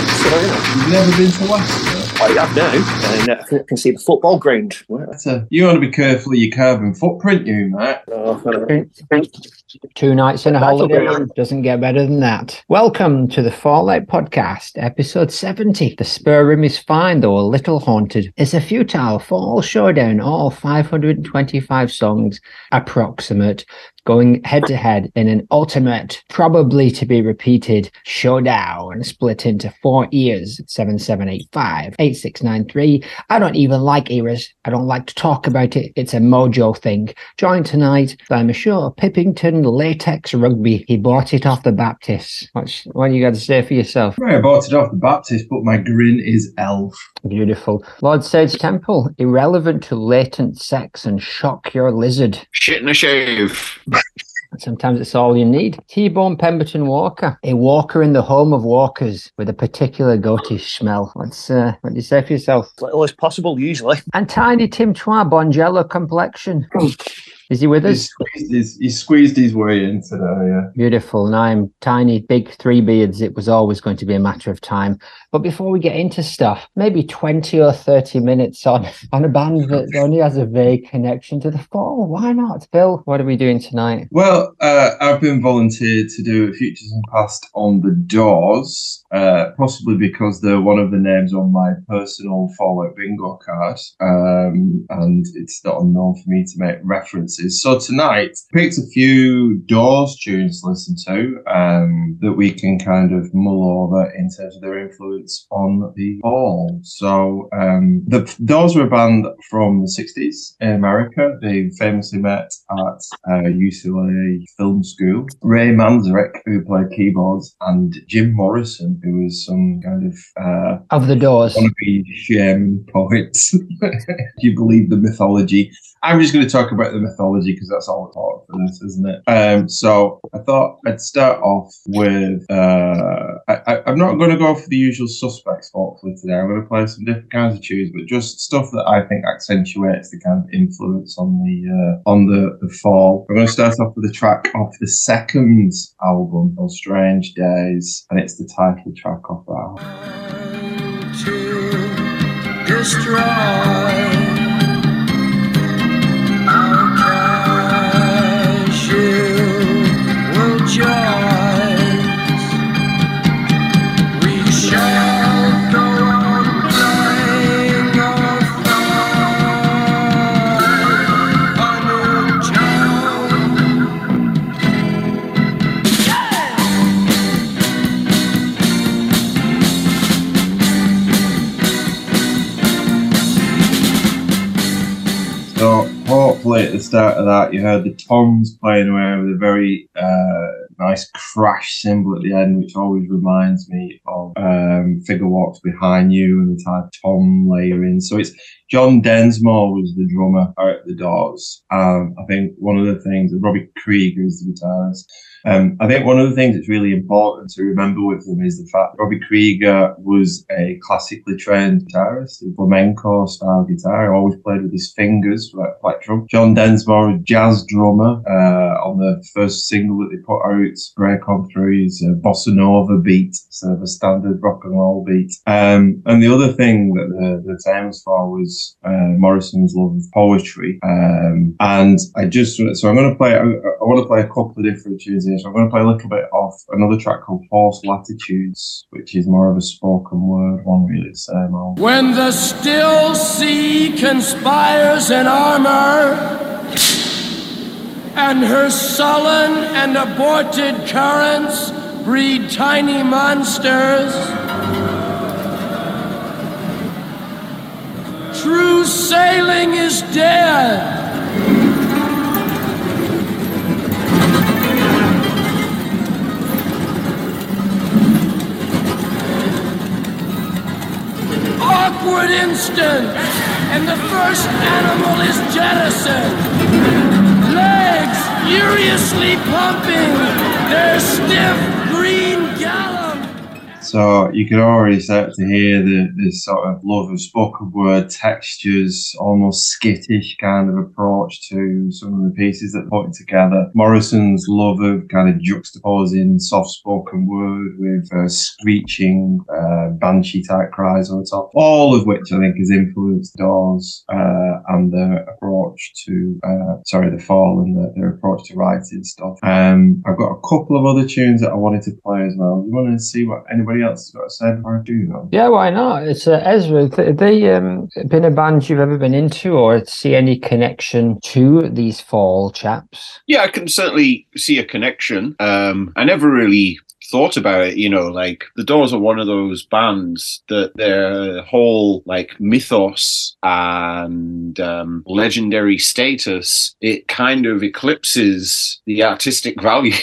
been, so you know, You've never been to Leicester. I have now, and uh, I can- I can see the football ground. Well, That's a, you want to be careful of your carbon footprint, you, mate. uh, Two nights and a That'll holiday be- doesn't get better than that. Welcome to the Fallout Podcast, episode 70. The spur room is fine, though a little haunted. It's a futile fall showdown, all 525 songs approximate, going head to head in an ultimate, probably to be repeated showdown, split into four ears 7785, 8693. I don't even like eras. I don't like to talk about it. It's a mojo thing. Joined tonight by Michaud Pippington Latex Rugby. He bought it off the Baptists. What's, what do you got to say for yourself? Right, I bought it off the Baptist, but my grin is elf. Beautiful. Lord Sage Temple, irrelevant to latent sex and shock your lizard. Shit in a shave. Sometimes it's all you need. T-Bone Pemberton Walker, a walker in the home of walkers with a particular goatish smell. What's uh, what do you say for yourself? As little as possible, usually. And Tiny Tim Twa, Bonjello complexion. Is he with He us? squeezed his, he squeezed his way in today, yeah. Beautiful. And I'm tiny, big three beards. It was always going to be a matter of time. But before we get into stuff, maybe 20 or 30 minutes on, on a band that only has a vague connection to the fall. Why not? Phil, what are we doing tonight? Well, uh, I've been volunteered to do a Futures and Past on the Doors, uh, possibly because they're one of the names on my personal Fallout bingo card, um, and it's not unknown for me to make references. So tonight, picked a few Doors tunes to listen to um, that we can kind of mull over in terms of their influence on the Fall. So um, the Doors were a band from the 60s in America. They famously met at uh, UCLA Film School. Ray Manzarek, who played keyboards, and Jim Morrison, who was some kind of uh, Of the doors. wannabe shame poet. if you believe the mythology. I'm just going to talk about the mythology because that's all important for this, isn't it? Um, so I thought I'd start off with. Uh, I, I'm not going to go for the usual suspects, hopefully, today. I'm going to play some different kinds of tunes, but just stuff that I think accentuates the kind of influence on the uh, on the, the fall. I'm going to start off with a track off the second album, on Strange Days, and it's the title track off that album. to destroy hopefully at the start of that you heard the toms playing away with a very uh, nice crash cymbal at the end, which always reminds me of um, Figure Walks Behind You and the type tom layering. So it's John Densmore was the drummer at the Doors. Um, I think one of the things Robbie Krieger is the guitarist. Um, I think one of the things that's really important to remember with them is the fact Robbie Krieger was a classically trained guitarist, a flamenco style guitar. He always played with his fingers for that plectrum. John Densmore, a jazz drummer, uh, on the first single that they put out, Break On Through, is a bossa nova beat sort of a standard rock and roll beat. Um, and the other thing that the, the famous for was uh, Morrison's love of poetry. Um, and I just, so I'm going to play, I, I want to play a couple of different tunes here. So I'm going to play a little bit of another track called Horse Latitudes, which is more of a spoken word one, really, same old. When the still sea conspires in armor, and her sullen and aborted currents breed tiny monsters, true sailing is dead. Awkward instant, and the first animal is jettisoned. Legs furiously pumping their stiff. So you can already start to hear the this sort of love of spoken word textures, almost skittish kind of approach to some of the pieces that put together. Morrison's love of kind of juxtaposing soft spoken word with uh, screeching uh, banshee type cries on top, all of which I think has influenced Doors uh, and their approach to uh, sorry the fall and the, their approach to writing stuff. Um, I've got a couple of other tunes that I wanted to play as well. You want to see what anybody else has got to say before I do them? Yeah, why not? It's uh, Ezra. Th- they um, been a band you've ever been into, or see any connection to these fall chaps? Yeah, I can certainly see a connection. Um, I never really thought about it, you know, like the Doors are one of those bands that their whole like mythos and um, legendary status it kind of eclipses the artistic value or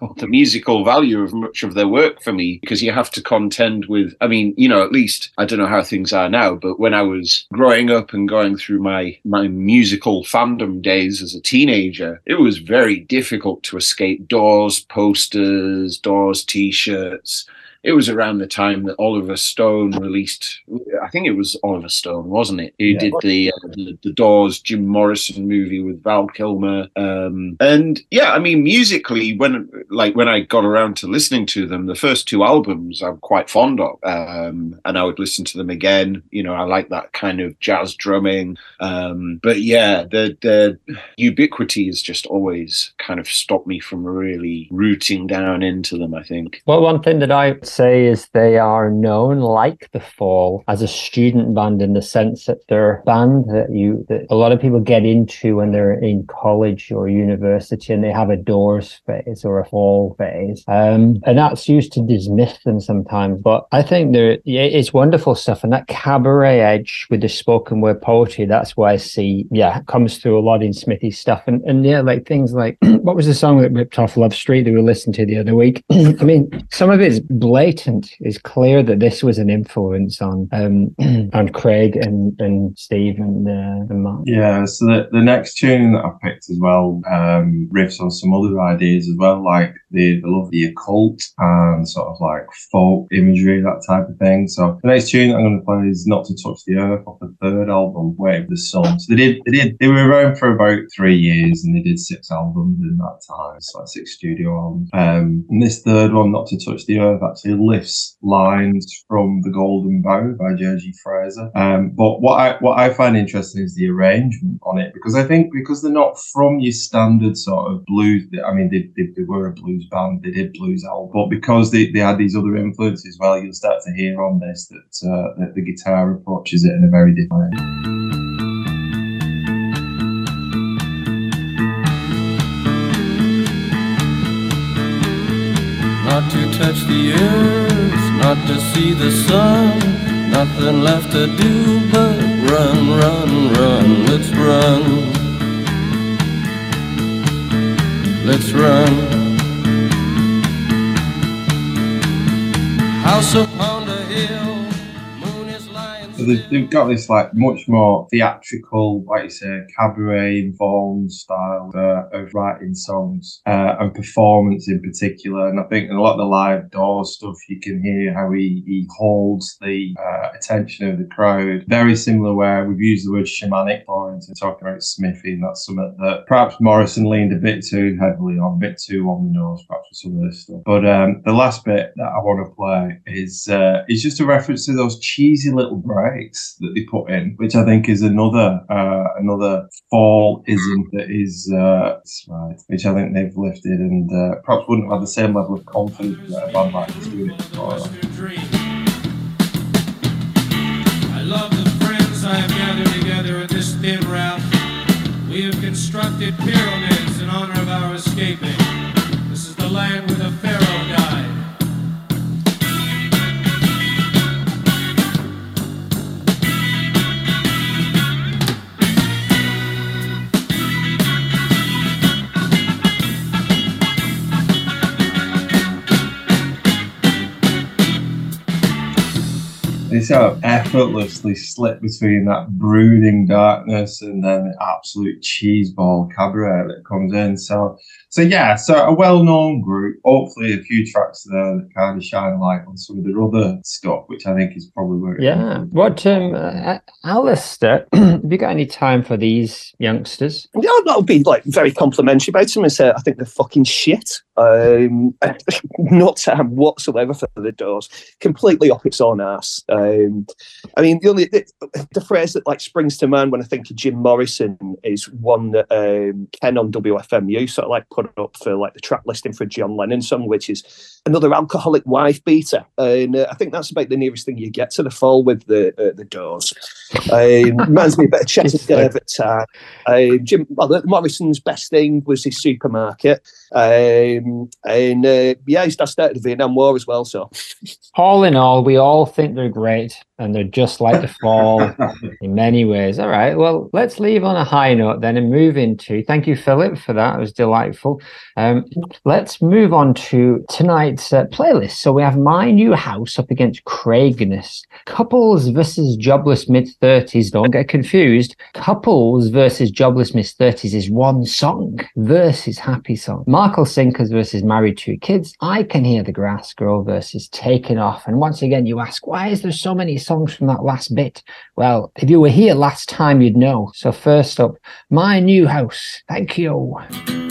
the musical value of much of their work for me because you have to contend with. I mean, you know, at least I don't know how things are now, but when I was growing up and going through my my musical fandom days as a teenager, it was very difficult to escape Doors posters, Doors t-shirts it was around the time that Oliver Stone released. I think it was Oliver Stone, wasn't it? Who Yeah. did the, uh, the the Doors Jim Morrison movie with Val Kilmer? Um, and yeah, I mean, musically, when like when I got around to listening to them, the first two albums I'm quite fond of, um, and I would listen to them again. You know, I like that kind of jazz drumming. Um, but yeah, the the ubiquity has just always kind of stopped me from really rooting down into them. I think. Well, one thing that I say is they are known, like the Fall, as a student band in the sense that they're a band that you that a lot of people get into when they're in college or university, and they have a Doors phase or a Fall phase, um, and that's used to dismiss them sometimes. But I think they're yeah, it's wonderful stuff, and that cabaret edge with the spoken word poetry, that's why I see, yeah, comes through a lot in Smithy's stuff, and and yeah, like things like what was the song that ripped off Love Street that we listened to the other week? I mean, some of it is blatant. It's clear that this was an influence on um on Craig and and Steve and, uh, and Mark. Yeah, so the, the next tune that I picked as well um, riffs on some other ideas as well, like the, the love of the occult and sort of like folk imagery, that type of thing. So the next tune I'm going to play is "Not to Touch the Earth" off the third album, "Wave the Sun." So they did, they did, they were around for about three years, and they did six albums in that time, it's like six studio albums. Um, and this third one, "Not to Touch the Earth," actually lifts lines from "The Golden Bough" by J.G. Frazer. Um, but what I what I find interesting is the arrangement on it because I think because they're not from your standard sort of blues. I mean, they, they, they were a blues band, they did blues album, but because they, they had these other influences, well, you'll start to hear on this that uh, that the guitar approaches it in a very different way. Not to touch the earth, not to see the sun. Nothing left to do but run, run, run. Let's run. Let's run. House upon they've, they've got this like much more theatrical, like you say, cabaret informed style uh, of writing songs uh, and performance in particular. And I think in a lot of the live doors stuff, you can hear how he, he holds the uh, attention of the crowd. Very similar where we've used the word shamanic for into talking about Smithy, and that's something that perhaps Morrison leaned a bit too heavily on, a bit too on the nose, perhaps with some of this stuff. But um, the last bit that I want to play is uh, is just a reference to those cheesy little breaks that they put in, which I think is another uh, another fall ism that is uh, which I think they've lifted and uh, perhaps wouldn't have the same level of confidence that a band like this doing it before. I love the friends I have gathered together at this thin route. We have constructed pyramids in honor of our escaping. This is the land where the Pharaoh they sort of effortlessly slip between that brooding darkness and then the absolute cheeseball cabaret that comes in. So, so yeah, so a well-known group. Hopefully, a few tracks there that kind of shine a light on some of their other stuff, which I think is probably where. Yeah. comes. What, um, uh, Alistair, have you got any time for these youngsters? Yeah, that would be like very complimentary about them and say I think they're fucking shit. Um, not time whatsoever for the Doors. Completely up its own ass. Um, I mean, the only the, the phrase that like springs to mind when I think of Jim Morrison is one that um, Ken on WFMU sort of like put up for like the track listing for John Lennon song, which is another alcoholic wife beater, and uh, I think that's about the nearest thing you get to the fall with the uh, the Doors. Um, reminds me a bit of Chester It's like- Dave at time. Um, Jim well, Morrison's best thing was his supermarket, um, and uh, yeah, just started the Vietnam War as well. So All in all, we all think they're great and they're just like the fall in many ways. All right. Well, let's leave on a high note then and move into. Thank you, Philip, for that. It was delightful. Um, let's move on to tonight's uh, playlist. So we have My New House up against Craigness. Couples versus Jobless Mid 30s. Don't get confused. Couples versus Jobless Mid 30s is one song versus Happi Song. Mark'll Sink Us versus Married Two Kids. I Can Hear the Grass Grow versus Taking Off. And once again, you ask, why is there so many songs from that last bit? Well, if you were here last time, you'd know. So first up, My New House. Thank you.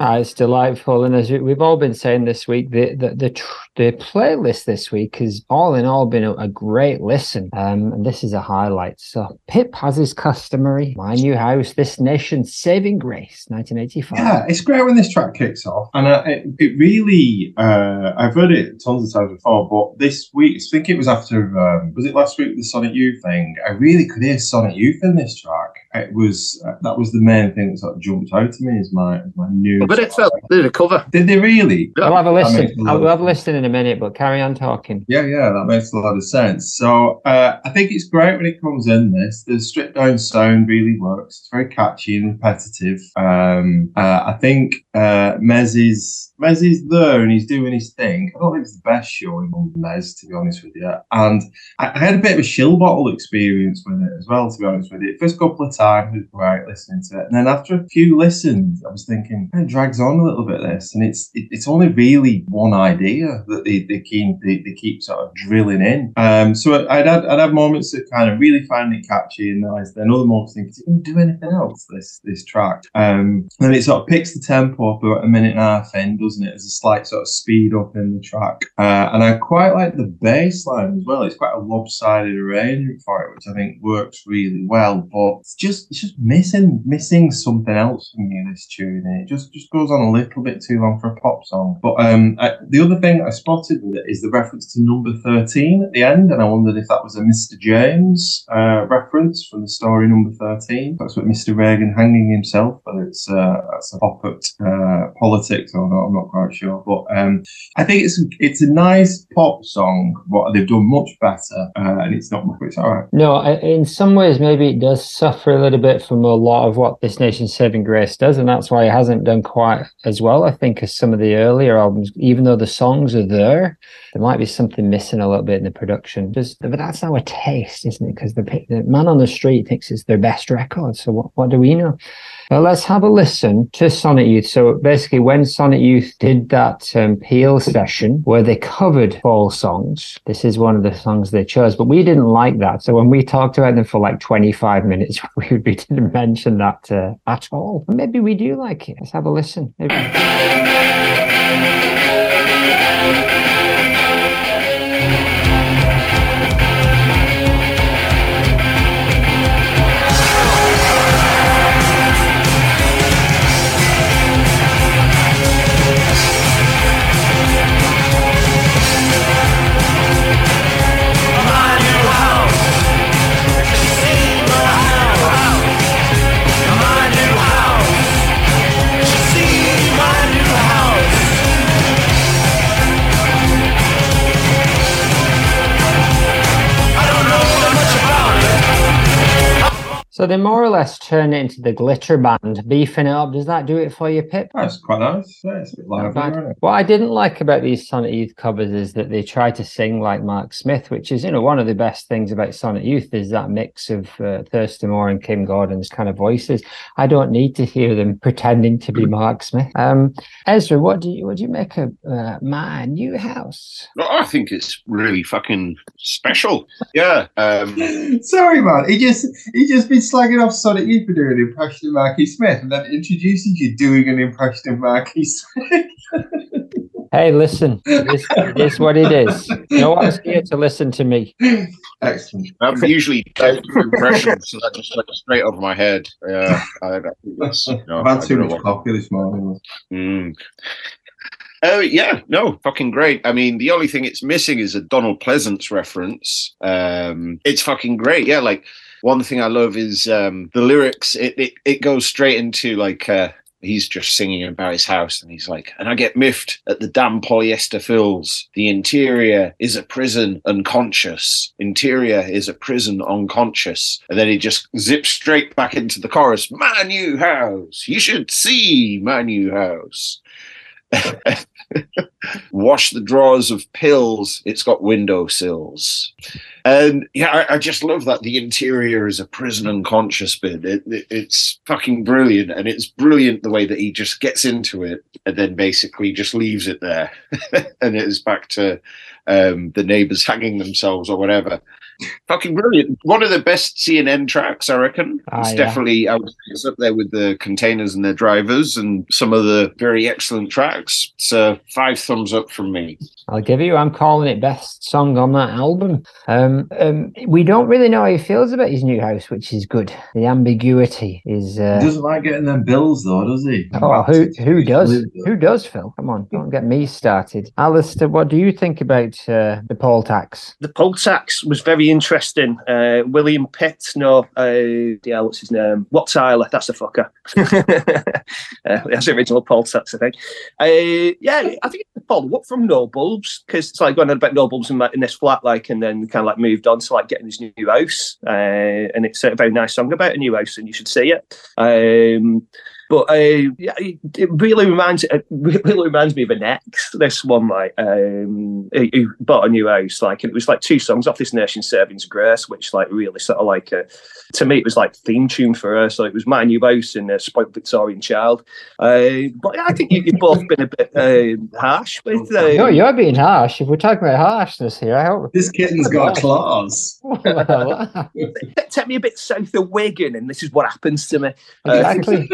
Ah, it's delightful, and as we- we've all been saying this week, the the the, tr- the playlist this week has all in all been a, a great listen, um, and this is a highlight. So Pip has his customary "My New House," "This Nation," "Saving Grace," 1985. Yeah, it's great when this track kicks off, and it, it really. Uh, I've heard it tons of times before, but this week, I think it was after. Um, was it last week the Sonic Youth thing? I really could hear Sonic Youth in this track. It was uh, that was the main thing that sort of jumped out to me is my my new. but it felt they did a cover. Did they really? I'll have a listen. a lot I'll have a listen in a minute, but carry on talking. Yeah, yeah, that makes a lot of sense. So uh, I think it's great when it comes in. This the stripped down sound really works. It's very catchy and repetitive. Um, uh, I think uh, Mez is Mez is there and he's doing his thing. I don't think it's the best showing on Mez, to be honest with you. And I, I had a bit of a shill bottle experience with it as well, to be honest with you. First couple of was great listening to it, and then after a few listens, I was thinking it drags on a little bit. This and it's it, it's only really one idea that they they keep they, they keep sort of drilling in. Um, so I'd had I'd have moments that kind of really find it catchy and nice. Then other moments think, is it going to do anything else? This this track. Um, and it sort of picks the tempo up about a minute and a half in, doesn't it? There's a slight sort of speed up in the track. Uh, and I quite like the bass line as well. It's quite a lopsided arrangement for it, which I think works really well. But it's just it's just missing missing something else from me this tune. It just just goes on a little bit too long for a pop song. But um, I, the other thing I spotted with it is the reference to number thirteen at the end, and I wondered if that was a M.R. James uh, reference from the story number thirteen. That's what Mr. Reagan hanging himself, but it's uh, that's a pop at uh, politics or not, I'm not quite sure. But um, I think it's it's a nice pop song. What they've done much better, uh, and it's not much. It's all right. No, I- in some ways, maybe it does suffer a little bit from a lot of what this nation's saving grace does, and that's why it hasn't done quite as well, I think, as some of the earlier albums. Even though the songs are there, there might be something missing a little bit in the production. Just, but that's our taste, isn't it? Because the, the man on the street thinks it's their best record. So what, what do we know? Well, let's have a listen to Sonic Youth. So basically, when Sonic Youth did that um, Peel session where they covered fall songs, this is one of the songs they chose, but we didn't like that. So when we talked about them for like 25 minutes, we, we didn't mention that uh, at all. Maybe we do like it. Let's have a listen. Maybe. So they more or less turn it into the glitter band, beefing it up. Does that do it for you, Pip? That's quite nice. Yeah, it's a bit lively, isn't it? What I didn't like about these Sonic Youth covers is that they try to sing like Mark Smith, which is, you know, one of the best things about Sonic Youth is that mix of uh, Thurston Moore and Kim Gordon's kind of voices. I don't need to hear them pretending to be Mark Smith. Um, Ezra, what do you what do you make of uh, my new house? Oh, I think it's really fucking special. Yeah. Um, Sorry, man. He just he just been slagging off Sonic Youth for doing an impression of Marky Smith, and then introduces you doing an impression of Marky Smith. Hey, listen, it is, it is what it is. No one's here to listen to me. Excellent. I'm usually down for impressions, so that just went straight over my head. Yeah. I, I think that's, you know, I've I had too don't much what- coffee this morning. Mm. Oh yeah, no, fucking great. I mean, the only thing it's missing is a Donald Pleasence reference. Um, it's fucking great. Yeah, like one thing I love is um, the lyrics. It, it it goes straight into like uh, he's just singing about his house, and he's like, "And I get miffed at the damn polyester fills. The interior is a prison, unconscious. Interior is a prison, unconscious." And then he just zips straight back into the chorus. My new house. You should see my new house. Wash the drawers of pills. It's got windowsills. And yeah, I, I just love that. The interior is a prison unconscious bit. It, it- it's fucking brilliant. And it's brilliant the way that he just gets into it and then basically just leaves it there. and it is back to um, the neighbors hanging themselves or whatever. Fucking brilliant. One of the best CNN tracks, I reckon. Ah, it's yeah. definitely I would it's up there with the containers and their drivers and some of the very excellent tracks. So five thumbs up from me. I'll give you. I'm calling it best song on that album. Um, um, we don't really know how he feels about his new house, which is good. The ambiguity is. He Uh, doesn't like getting them bills though, does he? oh, who who does? Who does? Phil, come on, don't get me started. Alistair, what do you think about uh, the poll tax? The poll tax was very interesting. Uh, William Pitt, no, uh, yeah, what's his name? Wat Tyler? That's a fucker. uh, that's the original poll tax, I think. Uh, yeah, I think it's followed up from No Bulbs because it's like going on about No Bulbs in, in this flat, like, and then kind of like moved on to like getting his new house. Uh, and it's a very nice song about a new house, and you should see it. Um, but uh, yeah, it it really reminds it really reminds me of an ex. This one, like, um, who who bought a new house, like, and it was like two songs off this Nation Serving's Grace, which like really sort of like uh, to me it was like theme tune for her. So it was my new house and uh, spoiled Victorian child. Uh, but yeah, I think you, you've both been a bit uh, harsh with. Uh, No, you're being harsh. If we're talking about harshness here, I hope. This kitten's got claws. Take me a bit south of Wigan, and this is what happens to me. Uh, exactly.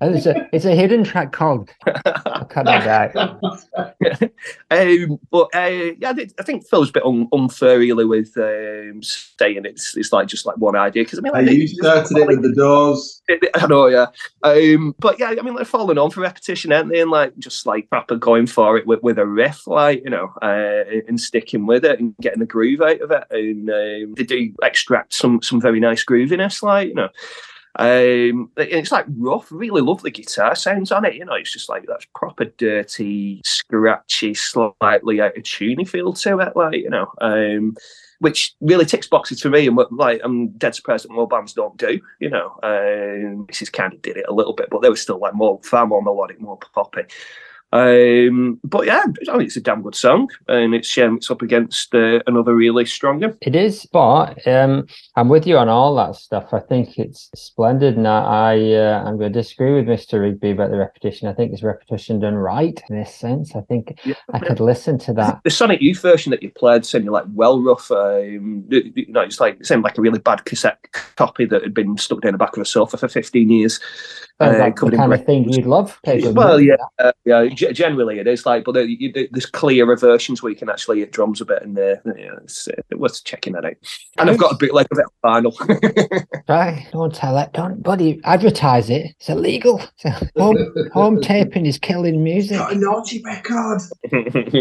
And it's a it's a hidden track called I Cut It Out. um, but uh, yeah, I think, I think Phil's a bit un- unfair really with um, saying it's it's like just like one idea because I mean, Hey, like, you started it with the doors. I know, yeah. Um, but yeah, I mean, they're falling on for repetition, aren't they? And like just like proper going for it with, with a riff, like you know, uh, and sticking with it and getting the groove out of it. And um, they do extract some some very nice grooviness, like you know. Um, it's like rough, really lovely guitar sounds on it. You know, it's just like that's proper dirty, scratchy, slightly out of tuney feel to it. Like you know, um, which really ticks boxes for me. And like, I'm dead surprised that more bands don't do. You know, um, this is kind of did it a little bit, but they were still like more far more melodic, more poppy. Um, but yeah, I think it's a damn good song, and it's um, it's up against uh, another really stronger. It is, but um, I'm with you on all that stuff. I think it's splendid, and I, I uh, I'm going to disagree with Mr. Rigby about the repetition. I think it's repetition done right in this sense. I think Yeah. I could listen to that. The Sonic Youth version that you played sounded like well rough. Um, you know, it's like it sounded like a really bad cassette copy that had been stuck down the back of a sofa for 15 years. Sounds uh, like the covered in kind of thing you'd love. People Well, yeah, uh, yeah. g- Generally, it is like, but there, you, there's clearer versions where you can actually hit drums a bit, and uh, yeah, it's uh, worth checking that out. And I've got a bit like a bit of vinyl. Right? Don't tell that. Don't buddy advertise it. It's illegal. home, home taping is killing music. Got a naughty record.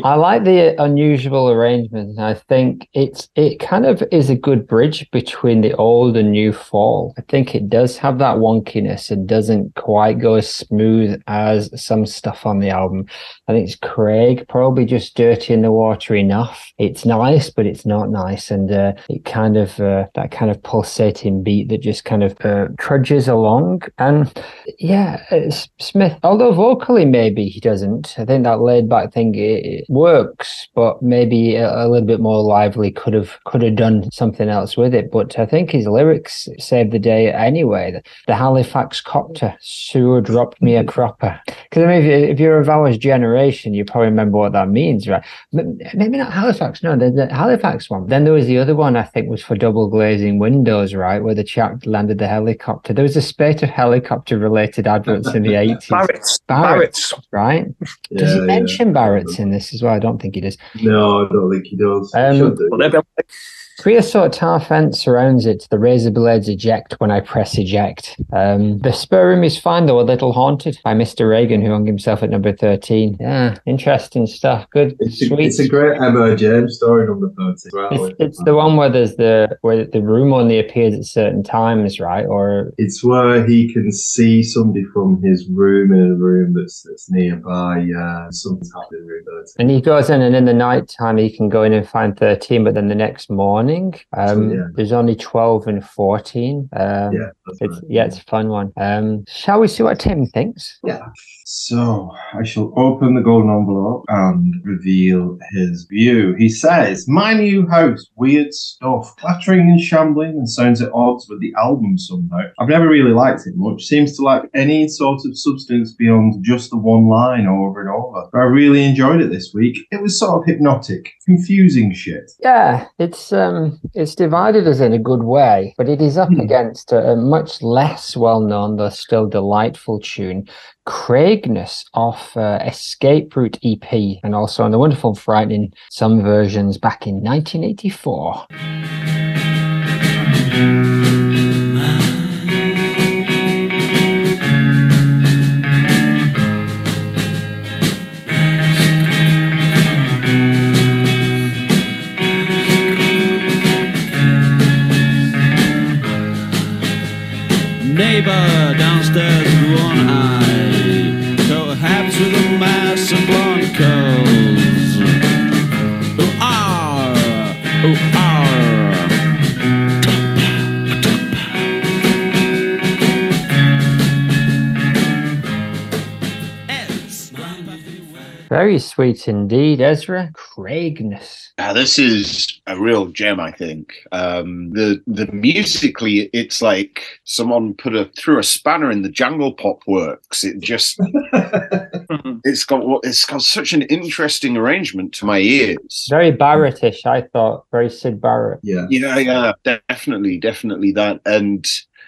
I like the unusual arrangement. I think it's it kind of is a good bridge between the old and new fall. I think it does have that wonkiness and doesn't quite go as smooth as some stuff on the album. I think it's Craig, probably just dirty in the water enough. It's nice, but it's not nice, and uh, it kind of uh, that kind of pulsating beat that just kind of uh, trudges along. And yeah, it's Smith, although vocally maybe he doesn't. I think that laid back thing it, it works, but maybe a, a little bit more lively could have could have done something else with it. But I think his lyrics saved the day anyway. The, the Halifax copter sewer dropped me a cropper. Because I mean, if, you, if you're of our generation, you probably remember what that means, right? M- Maybe not Halifax. No, the, the Halifax one. Then there was the other one. I think was for double glazing windows, right, where the chap landed the helicopter. There was a spate of helicopter related adverts in the eighties. Barratt's. Barratt's, Barratt's. right? Does Yeah, he yeah. mention Barratt's in this as well? I don't think he does. No, I don't think he does. Um, Should do. But they'll Creosote tar fence surrounds it. The razor blades eject when I press eject. Um, the spur room is fine, though a little haunted by Mr. Reagan, who hung himself at number 13. Yeah, interesting stuff. Good, It's a, sweet. it's a great M.R. James story, number 30. as well. It's, it's the one where there's the where the room only appears at certain times, right? Or It's where he can see somebody from his room in a room that's that's nearby. Uh, something's happening in room 30. and he goes in, and in the night time he can go in and find 13, but then the next morning um, Yeah. there's only 12 and 14. Um, Yeah, It's, right. yeah, it's a fun one. Um, shall we see what Tim thinks? Yeah. So I shall open the golden envelope and reveal his view. He says, My new house, weird stuff, clattering and shambling and sounds at odds with the album somehow. I've never really liked it much. Seems to lack any sort of substance beyond just the one line over and over. But I really enjoyed it this week. It was sort of hypnotic, confusing shit. Yeah, it's um, it's divided us in a good way, but it is up Hmm. against a, a much less well-known, though still delightful tune, Craigness off uh, Escape Route EP, and also on the wonderful, frightening some versions back in 1984. Very sweet indeed, Ezra. Craigness. Uh, this is a real gem, I think. Um, the the musically, it's like someone put a threw a spanner in the Jungle Pop works. It just it's got what it's got such an interesting arrangement to my ears. Very Barrettish, I thought. Very Syd Barrett. Yeah. Yeah, yeah, definitely, definitely that. And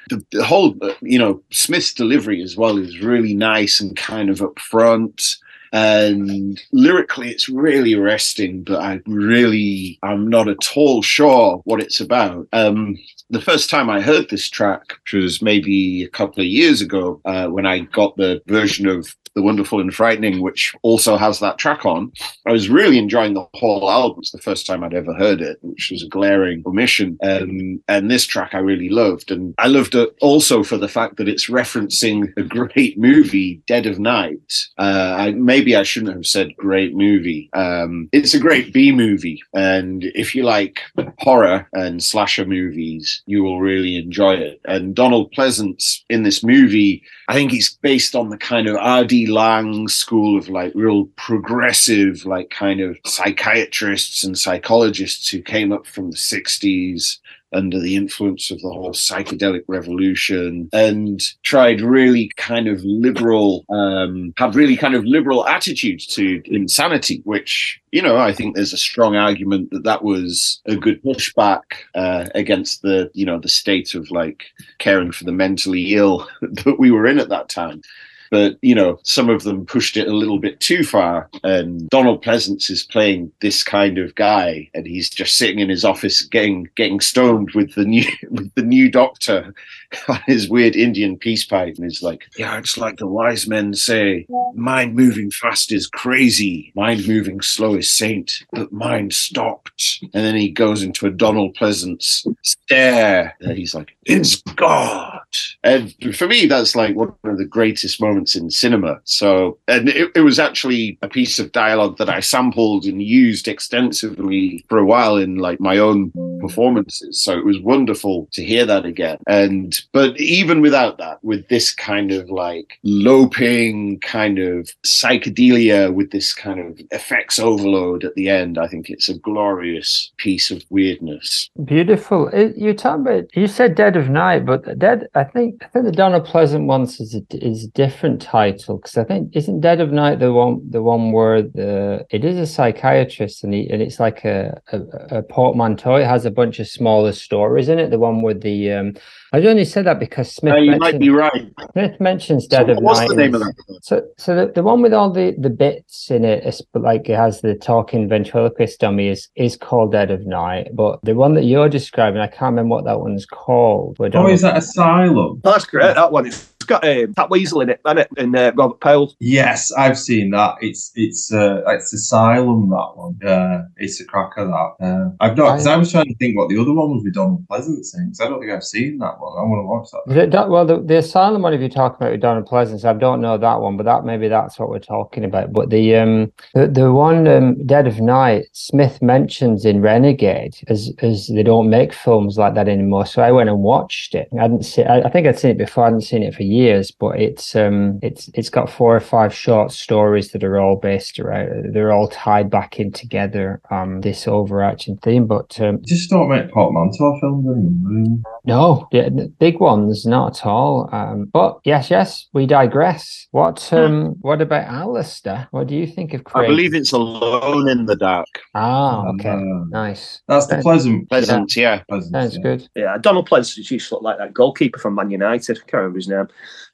the, the whole, uh, you know, Smith's delivery as well is really nice and kind of upfront. And lyrically, it's really arresting, but I really, I'm not at all sure what it's about. Um, the first time I heard this track, which was maybe a couple of years ago, uh, when I got the version of The Wonderful and Frightening, which also has that track on, I was really enjoying the whole album. It's the first time I'd ever heard it, which was a glaring omission. Um, and this track I really loved. And I loved it also for the fact that it's referencing a great movie, Dead of Night. Uh, I, maybe I shouldn't have said great movie. Um, it's a great B movie. And if you like horror and slasher movies, you will really enjoy it. And Donald Pleasence in this movie, I think he's based on the kind of R.D. Laing school of like real progressive, like kind of psychiatrists and psychologists who came up from the 60s under the influence of the whole psychedelic revolution and tried really kind of liberal, um, had really kind of liberal attitudes to insanity, which, you know, I think there's a strong argument that that was a good pushback uh, against the, you know, the state of like caring for the mentally ill that we were in at that time but you know some of them pushed it a little bit too far. And donald pleasence is playing this kind of guy and he's just sitting in his office getting getting stoned with the new with the new doctor on his weird indian peace pipe. And he's like yeah it's like the wise men say mind moving fast is crazy mind moving slow is saint but mind stopped. And then he goes into a donald pleasence stare. And he's like it's god And for me, that's like one of the greatest moments in cinema. So, and it, it was actually a piece of dialogue that I sampled and used extensively for a while in like my own performances. So it was wonderful to hear that again. And, but even without that, with this kind of like loping kind of psychedelia with this kind of effects overload at the end, I think it's a glorious piece of weirdness. Beautiful. Uh, you talk about you said Dead of Night, but Dead. I think I think the Donald Pleasence ones is a, is a different title because I think isn't Dead of Night the one the one where the it is a psychiatrist and he and it's like a a, a portmanteau. It has a bunch of smaller stories in it. The one with the um, I only said that because Smith. Uh, you mentioned, might be right. Smith mentions So Dead of what's Night. the name of that? So, so the, the one with all the, the bits in it, is like it has the talking ventriloquist dummy, is is called Dead of Night. But the one that you're describing, I can't remember what that one's called. Oh, is that Asylum? That's great. That one. It's got um, Pat Weasel in it, hasn't it? And uh, Robert Powell. Yes, I've seen that. It's it's uh, it's Asylum that one. Uh, it's a cracker that. Uh, I've not because I was trying to think what the other one was with Donald Pleasence saying. 'cause I don't think I've seen that one. I want to watch that. The- that- well, the, the asylum one, if you're talking about with Donald Pleasence, I don't know that one, but that maybe that's what we're talking about. But the um the, the one um, Dead of Night, Smith mentions in Renegade as as they don't make films like that anymore. So I went and watched it. I hadn't seen. I, I think I'd seen it before. I hadn't seen it for years, but it's um it's it's got four or five short stories that are all based around. They're all tied back in together. Um, this overarching theme, but um, Just don't make portmanteau films. No, yeah, big ones, not at all. Um, but yes, yes, we digress. What um, what about Alistair? What do you think of Craig? I believe it's Alone in the Dark. Ah, okay, Uh, nice. that's the pleasant. Pleasant, yeah. pleasant Sounds yeah. good. Yeah, Donald Pleasence used to look like that goalkeeper from Man United. I Can't remember his name.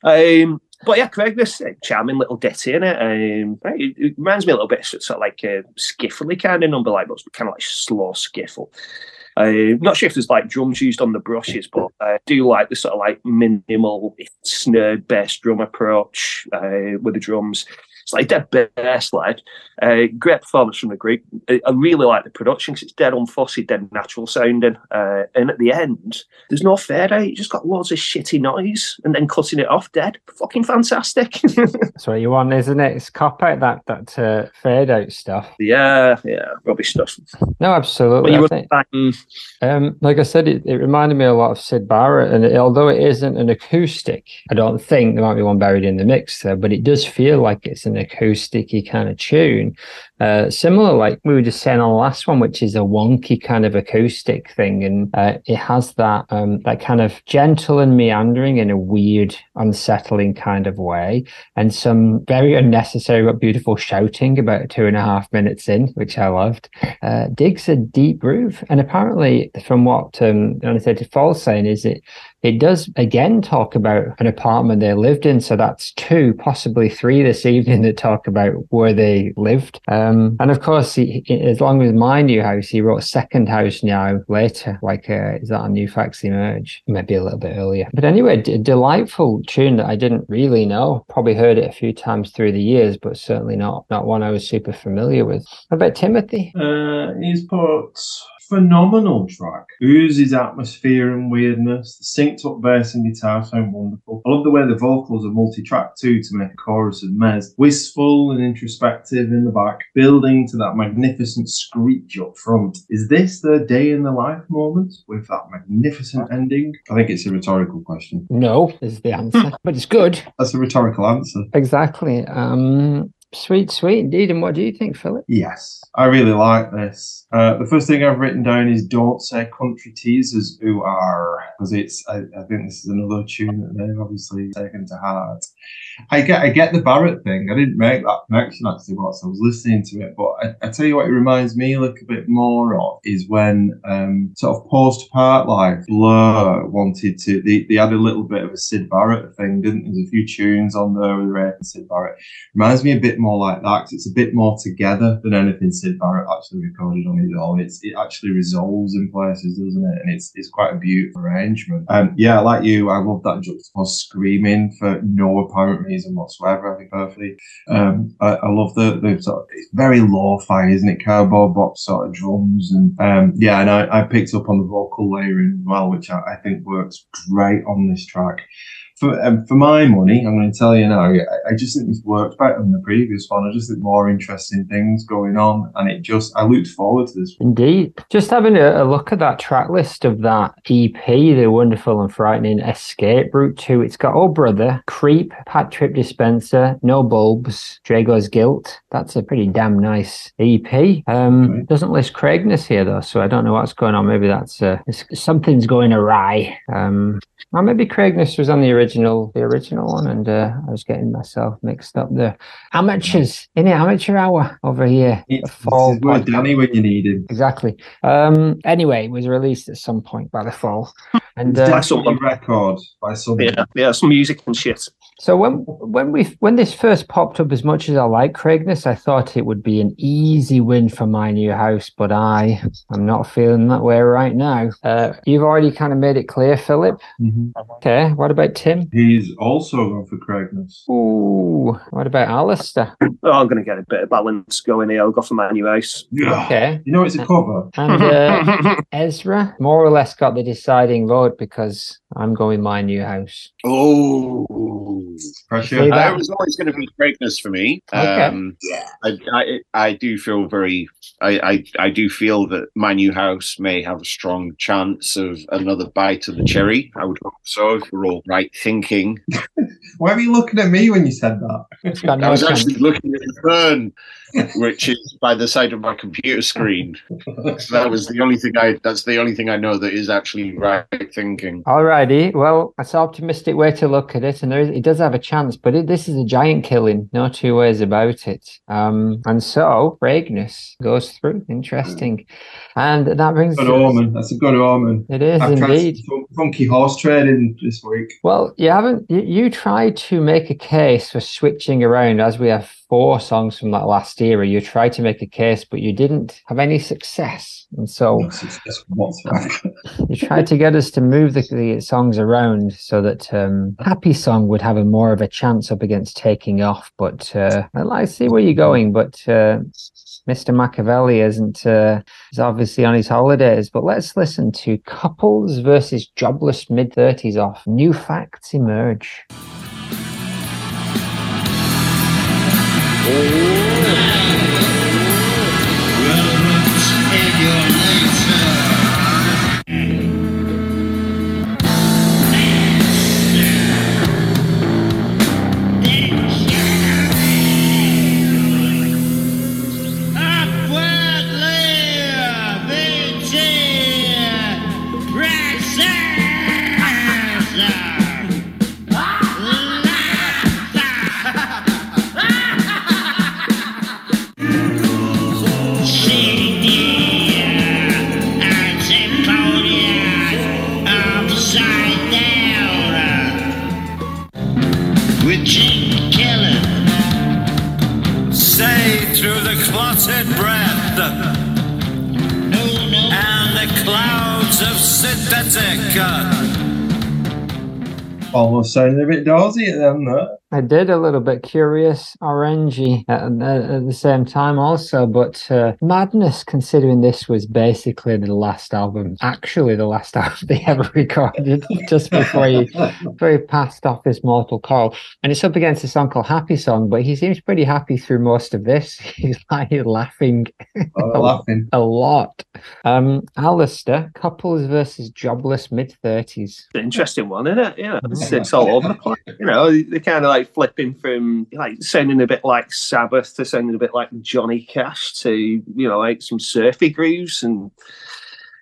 Um, but yeah, Craig, this uh, charming little ditty in it. Um, it, it reminds me a little bit sort of like a skiffly kind of number, like but kind of like slow skiffle. Uh, not sure if there's like drums used on the brushes, but I do like the sort of like minimal snare bass drum approach uh, with the drums. It's like dead bass led. Uh, great performance from the group. I, I really like the production because it's dead unfussy, dead natural sounding. Uh, and at the end, there's no fade out. You just got loads of shitty noise and then cutting it off dead. Fucking fantastic. That's what you want, isn't it? It's cop out that that uh, fade out stuff. yeah, yeah, rubbish stuff. No, absolutely. But you I think- back Um, like I said, it, it reminded me a lot of Syd Barrett, and it, although it isn't an acoustic, I don't think there might be one buried in the mix there, but it does feel like it's an acousticy kind of tune. Uh, similar, like we were just saying on the last one, which is a wonky kind of acoustic thing, and uh, it has that um, that kind of gentle and meandering in a weird, unsettling kind of way, and some very unnecessary but beautiful shouting about two and a half minutes in, which I loved uh, digs a deep groove. And apparently, from what um, Unattainted Falls saying, is it it does again talk about an apartment they lived in. So that's two, possibly three this evening that talk about where they lived. Um, and of course, he, as long as my new house, he wrote second house now later. Like, uh, is that a New Facts Emerge? Maybe a little bit earlier. But anyway, d- delightful tune that I didn't really know. Probably heard it a few times through the years, but certainly not not one I was super familiar with. How about Timothy? Uh, he's put phenomenal track. Oozes atmosphere and weirdness. The synced up bass and guitar sound wonderful. I love the way the vocals are multi-track too to make a chorus of mez. Wistful and introspective in the back, building to that magnificent screech up front. Is this the day in the life moment with that magnificent ending? I think it's a rhetorical question. No, is the answer, but it's good. That's a rhetorical answer. Exactly. Um, sweet, sweet indeed. And what do you think, Philip? Yes, I really like this. Uh, the first thing I've written down is "Don't say country teasers who are," because it's. I, I think this is another tune that they've obviously taken to heart. I get, I get the Barrett thing. I didn't make that connection actually whilst I was listening to it, but I, I tell you what, it reminds me a little bit more of is when um, sort of post Parklife Blur wanted to. They, they had a little bit of a Syd Barrett thing, didn't? there? There's a few tunes on there with Ray and Syd Barrett reminds me a bit more like that 'cause it's a bit more together than anything Syd Barrett actually recorded on his own. It's it actually resolves in places, doesn't it? And it's it's quite a beautiful arrangement. Um, yeah, like you, I love that juxtaposed screaming for no apparent reason whatsoever. I think perfectly. Um, I, I love the the sort of it's very lo-fi, isn't it? Cardboard box sort of drums and um, yeah, and I, I picked up on the vocal layering as well, which I, I think works great on this track. For, um, for my money, I'm going to tell you now, I, I just think this worked better than the previous one. I just think more interesting things going on, and it just I looked forward to this. Indeed. Just having a, a look at that track list of that EP, The Wonderful and Frightening Escape Route 2, it's got Oh Brother, Creep, Pat Trip Dispenser, No Bulbs, Draygo's Guilt. That's a pretty damn nice EP. Um. Doesn't list Craigness here though, so I don't know what's going on. Maybe that's uh, something's going awry. Um, or maybe Craigness was on the original, the original one, and uh, I was getting myself mixed up there. Amateurs in the amateur hour over here. It's, Fall this is where. Danny when you need him. Exactly. Um, anyway, it was released at some point by the fall, and It's uh, by someone. some record by some. Yeah, yeah, some music and shit. So when when we when this first popped up, as much as I like Craigness, I thought it would be an easy win for my new house, but I I'm not feeling that way right now. Uh, you've already kind of made it clear, Philip. Mhm. Okay, what about Tim? He's also gone for Craigness. Ooh, what about Alistair? Oh, I'm going to get a bit of balance going here. I'll go for my new house. Okay, You know it's a cover. and uh, Ezra more or less got the deciding vote because I'm going my new house. Oh, Pressure. See Uh, that? it was always going to be Craigness for me. Okay. Um, I, I, I do feel very, I, I, I do feel that my new house may have a strong chance of another bite of the cherry. I would hope so if we're all right thinking. Why were you looking at me when you said that? It's I was chance. actually looking at the fern, which is by the side of my computer screen. So that was the only thing I. That's the only thing I know that is actually right thinking. Alrighty, well, that's an optimistic way to look at it, and there is, it does have a chance, but it, this is a giant killing, no two ways about it. Um, and so Craigness goes through, interesting, and that brings Good omen. That's a good omen. It is I've indeed. some funky horse trading this week. Well, you haven't. You, you tried to make a case for switching around, as we have four songs from that last era. You tried to make a case, but you didn't have any success, and so. No success. You tried to get us to move the, the songs around so that um, Happi Song would have a more of a chance up against taking off. But uh, I see where you're going. But uh, Mr. Machiavelli isn't uh, is obviously on his holidays. But let's listen to couples versus jobless mid thirties off. New facts emerge. With of synthetic. Almost sounding a bit dozy at them, though. I did a little bit curious, orangey at, at, at the same time also, but uh, madness considering this was basically the last album, actually the last album they ever recorded, just before he, before he passed off this mortal coil. And it's up against a song called Happi Song, but he seems pretty happy through most of this. He's like laughing I'm laughing. a lot. Um, Alistair, couples versus jobless mid 30s. Interesting one, isn't it? Yeah, it's, it's all over the place. You know, they're kind of like flipping from like sounding a bit like Sabbath to sounding a bit like Johnny Cash to you know like some surfy grooves and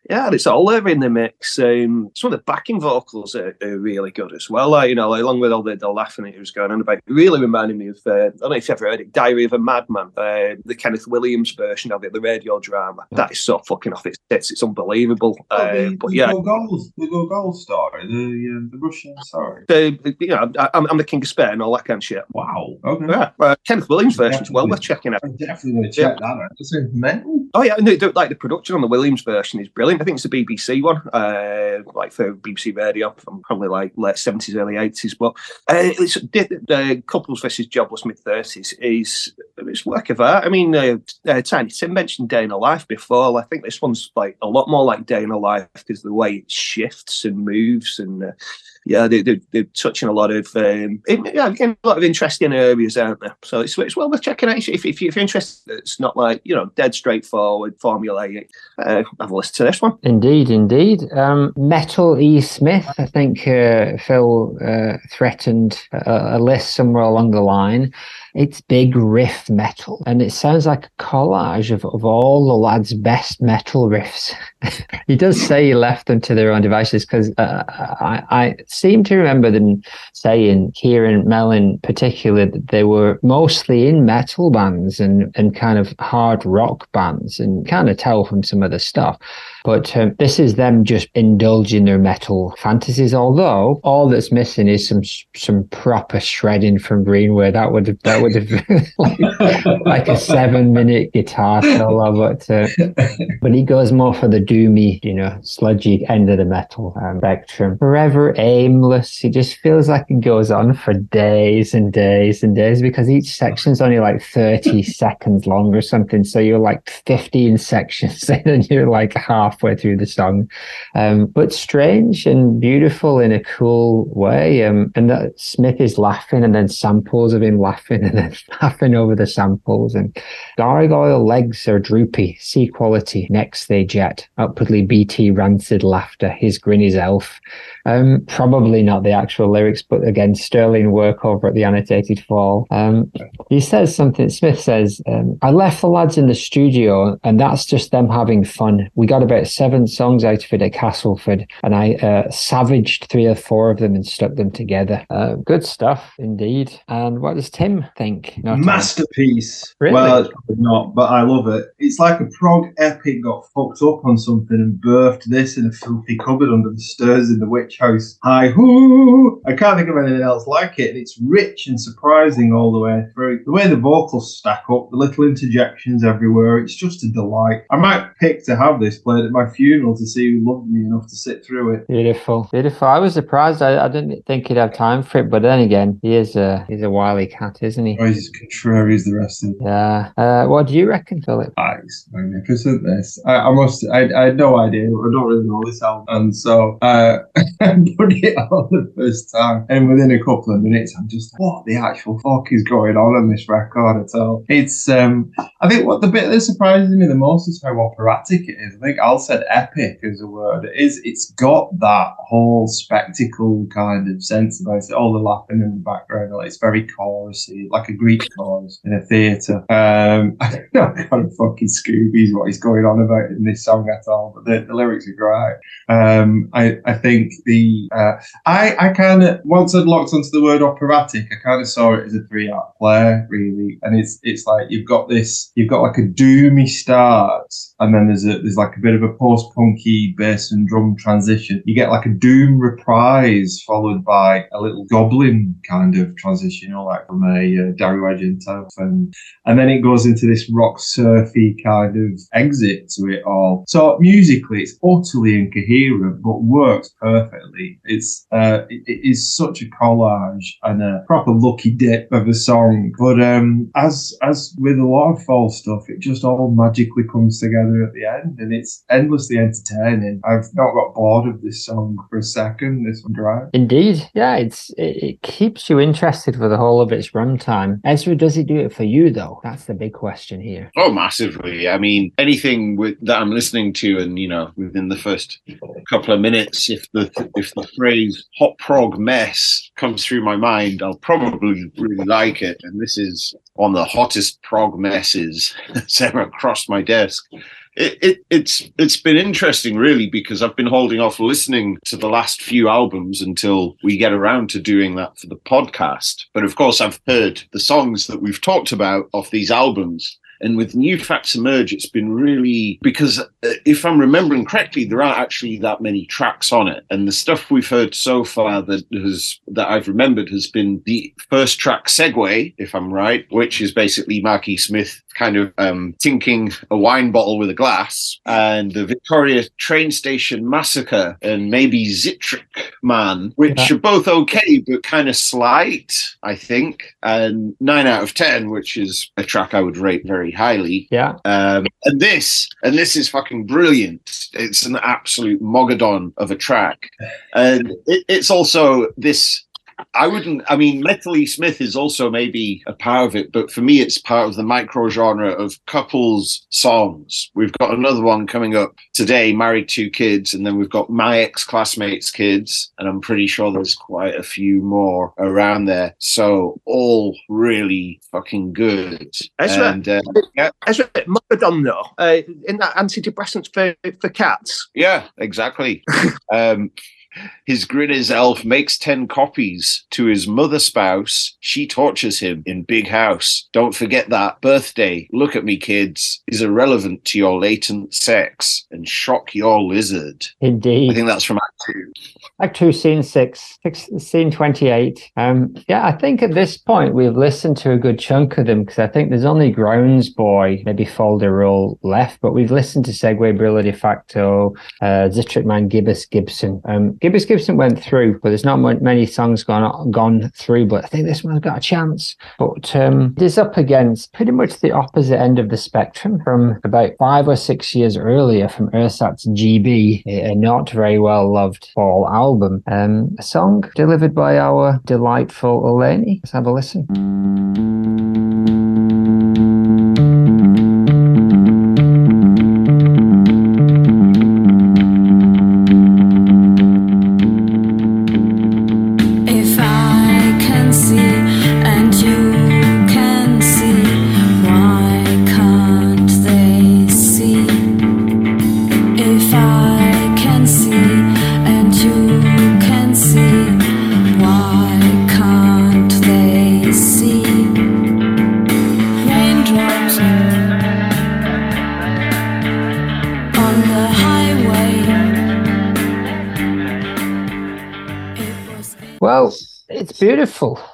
Yeah, it's all there in the mix. Um, some of the backing vocals are, are really good as well. Like, you know, along with all the, the laughing it was going on about, it really reminded me of, uh, I don't know if you've ever heard it, Diary of a Madman, uh, the Kenneth Williams version of it, the radio drama. That is so fucking off its tits. It's unbelievable. Oh, Uh, the, but the yeah, Gogol, the story, the uh, the Russian story. the, you know, I, I'm, I'm the king of Spain, and all that kind of shit. Wow. Okay. Yeah, uh, Kenneth Williams version as well. We're checking out. I'm definitely going to check that out. That sounds mental. Oh yeah, no, like the production on the Williams version is brilliant. I think it's the BBC one, uh, like for BBC Radio from probably like late seventies, early eighties. But uh, it's the, the couples versus jobless mid thirties is it's work of art. I mean, uh, uh, Tiny Tim mentioned Day in a Life before. I think this one's like a lot more like Day in a Life because the way it shifts and moves and. Uh, yeah, they, they, they're touching a lot of um, yeah, a lot of interesting areas, aren't there? So it's, it's well worth checking out. If, if, you're interested, it's not like you know dead straightforward, formulaic. Uh, have a listen to this one. Indeed, indeed. Um, Metal E. Smith, I think uh, Phil uh, threatened a, a list somewhere along the line. It's big riff metal, and it sounds like a collage of, of all the lads' best metal riffs. he does say he left them to their own devices because uh, I, I seem to remember them saying, Kieran Mel in particular, that they were mostly in metal bands and, and kind of hard rock bands, and kind of tell from some of the stuff. But um, this is them just indulging their metal fantasies. Although all that's missing is some some proper shredding from Greenway. That would have that would have like, like a seven minute guitar solo. But uh, but he goes more for the doomy, you know, sludgy end of the metal um, spectrum. Forever aimless. It just feels like it goes on for days and days and days because each section's only like thirty seconds long or something. So you're like fifteen sections in and you're like halfway through the song. Um, but strange and beautiful in a cool way. Um, and that Smith is laughing and then samples of him laughing and then laughing over the samples. And gargoyle legs are droopy, sea quality, necks they jet, upwardly BT rancid laughter, his grin is elf. Um, probably not the actual lyrics, but again, sterling work over at the annotated fall. Um, he says something, Smith says, um, I left the lads in the studio and that's just them having fun. We got about seven songs out of it at Castleford and I uh, savaged three or four of them and stuck them together. Uh, good stuff, indeed. And what does Tim think? Not Masterpiece. Really? Well, it's probably not, but I love it. It's like a prog epic got fucked up on something and birthed this in a filthy cupboard under the stairs in the witch house. Hi hoo! I can't think of anything else like it. It's rich and surprising all the way through. The way the vocals stack up, the little interjections everywhere, it's just a delight. I might pick to have this played at my funeral to see who loved me enough to sit through it. Beautiful, beautiful. I was surprised. I, I didn't think he'd have time for it, but then again, he is a he's a wily cat, isn't he? Oh, he's as contrary as the rest of them. Yeah. Uh, what do you reckon, Philip? Ah, it's magnificent. This I, I must. I, I had no idea. I don't really know this album, and so uh, I put it on the first time, and within a couple of minutes, I'm just like, what the actual fuck is going on on this record at all? It's. um I think what the bit that surprises me the most is how operatic it is. I think Al said epic as a word. It is. It's got that whole spectacle kind of sense about it. All the laughing in the background, like it's very chorusy, like a Greek chorus in a theatre. Um, I don't know kind of fucking Scooby's what he's going on about in this song at all, but the, the lyrics are great. Um, I I think the uh, I I kind of once I'd locked onto the word operatic, I kind of saw it as a three act play really, and it's it's like you've got this, you've got like a doomy start, and then there's a there's like a bit of a post punky bass and drum transition. You get like a doom reprise followed by a little goblin kind of transition, you know, like from a uh, Dario Argento film, and then it goes into this rock surfy kind of exit to it all. So musically, it's utterly incoherent, but works perfectly. It's uh, it, it is such a collage and a proper lucky dip of a song. But um, as as with a lot of fall stuff, it just all magically comes together at the end, and it's endlessly entertaining. I've not got bored of this song for a second. This one drive. Indeed, yeah, it's it, it keeps you interested for the whole of its runtime. Ezra, does it do it for you though? That's the big question here. Oh, massively. I mean, anything with, that I'm listening to, and you know, within the first couple of minutes, if the if the phrase "hot prog mess" comes through my mind, I'll probably really like it. And this is on the hottest prog messes that's ever crossed my desk. It, it, it's it's been interesting, really, because I've been holding off listening to the last few albums until we get around to doing that for the podcast. But of course, I've heard the songs that we've talked about off these albums. And with New Facts Emerge, it's been really because uh, if I'm remembering correctly, there aren't actually that many tracks on it. And the stuff we've heard so far that has that I've remembered has been the first track segue, if I'm right, which is basically Marky Smith kind of um, tinking a wine bottle with a glass, and the Victoria train station massacre, and maybe Zitric Man, which Yeah. are both okay but kind of slight, I think. And nine out of ten, which is a track I would rate very highly. Yeah. Um, and this, and this is fucking brilliant. It's an absolute mogadon of a track, and it, it's also this. I wouldn't. I mean, Metally Smith is also maybe a part of it, but for me, it's part of the micro genre of couples songs. We've got another one coming up today, Married Two Kids, and then we've got my ex classmates' kids, and I'm pretty sure there's quite a few more around there. So all really fucking good. Ezra, And uh, Ezra Mogadon, though, uh, in that antidepressants for, for cats. Yeah, exactly. um, his grin as elf makes 10 copies to his mother spouse. She tortures him in big house. Don't forget that. Birthday, look at me, kids, is irrelevant to your latent sex and shock your lizard. Indeed. I think that's from Act Two. Act two, scene six, six scene twenty-eight. Um, yeah, I think at this point we've listened to a good chunk of them because I think there's only Grounds Boy, maybe Fol de Rol left, but we've listened to Segway, Brillo de facto, uh, Man, Gibbus Gibson. Um, Gibbus Gibson went through, but there's not many songs gone gone through. But I think this one's got a chance. But um, it is up against pretty much the opposite end of the spectrum from about five or six years earlier from Ersatz GB, a a not very well loved fall album. Um, a song delivered by our delightful Eleni. Let's have a listen.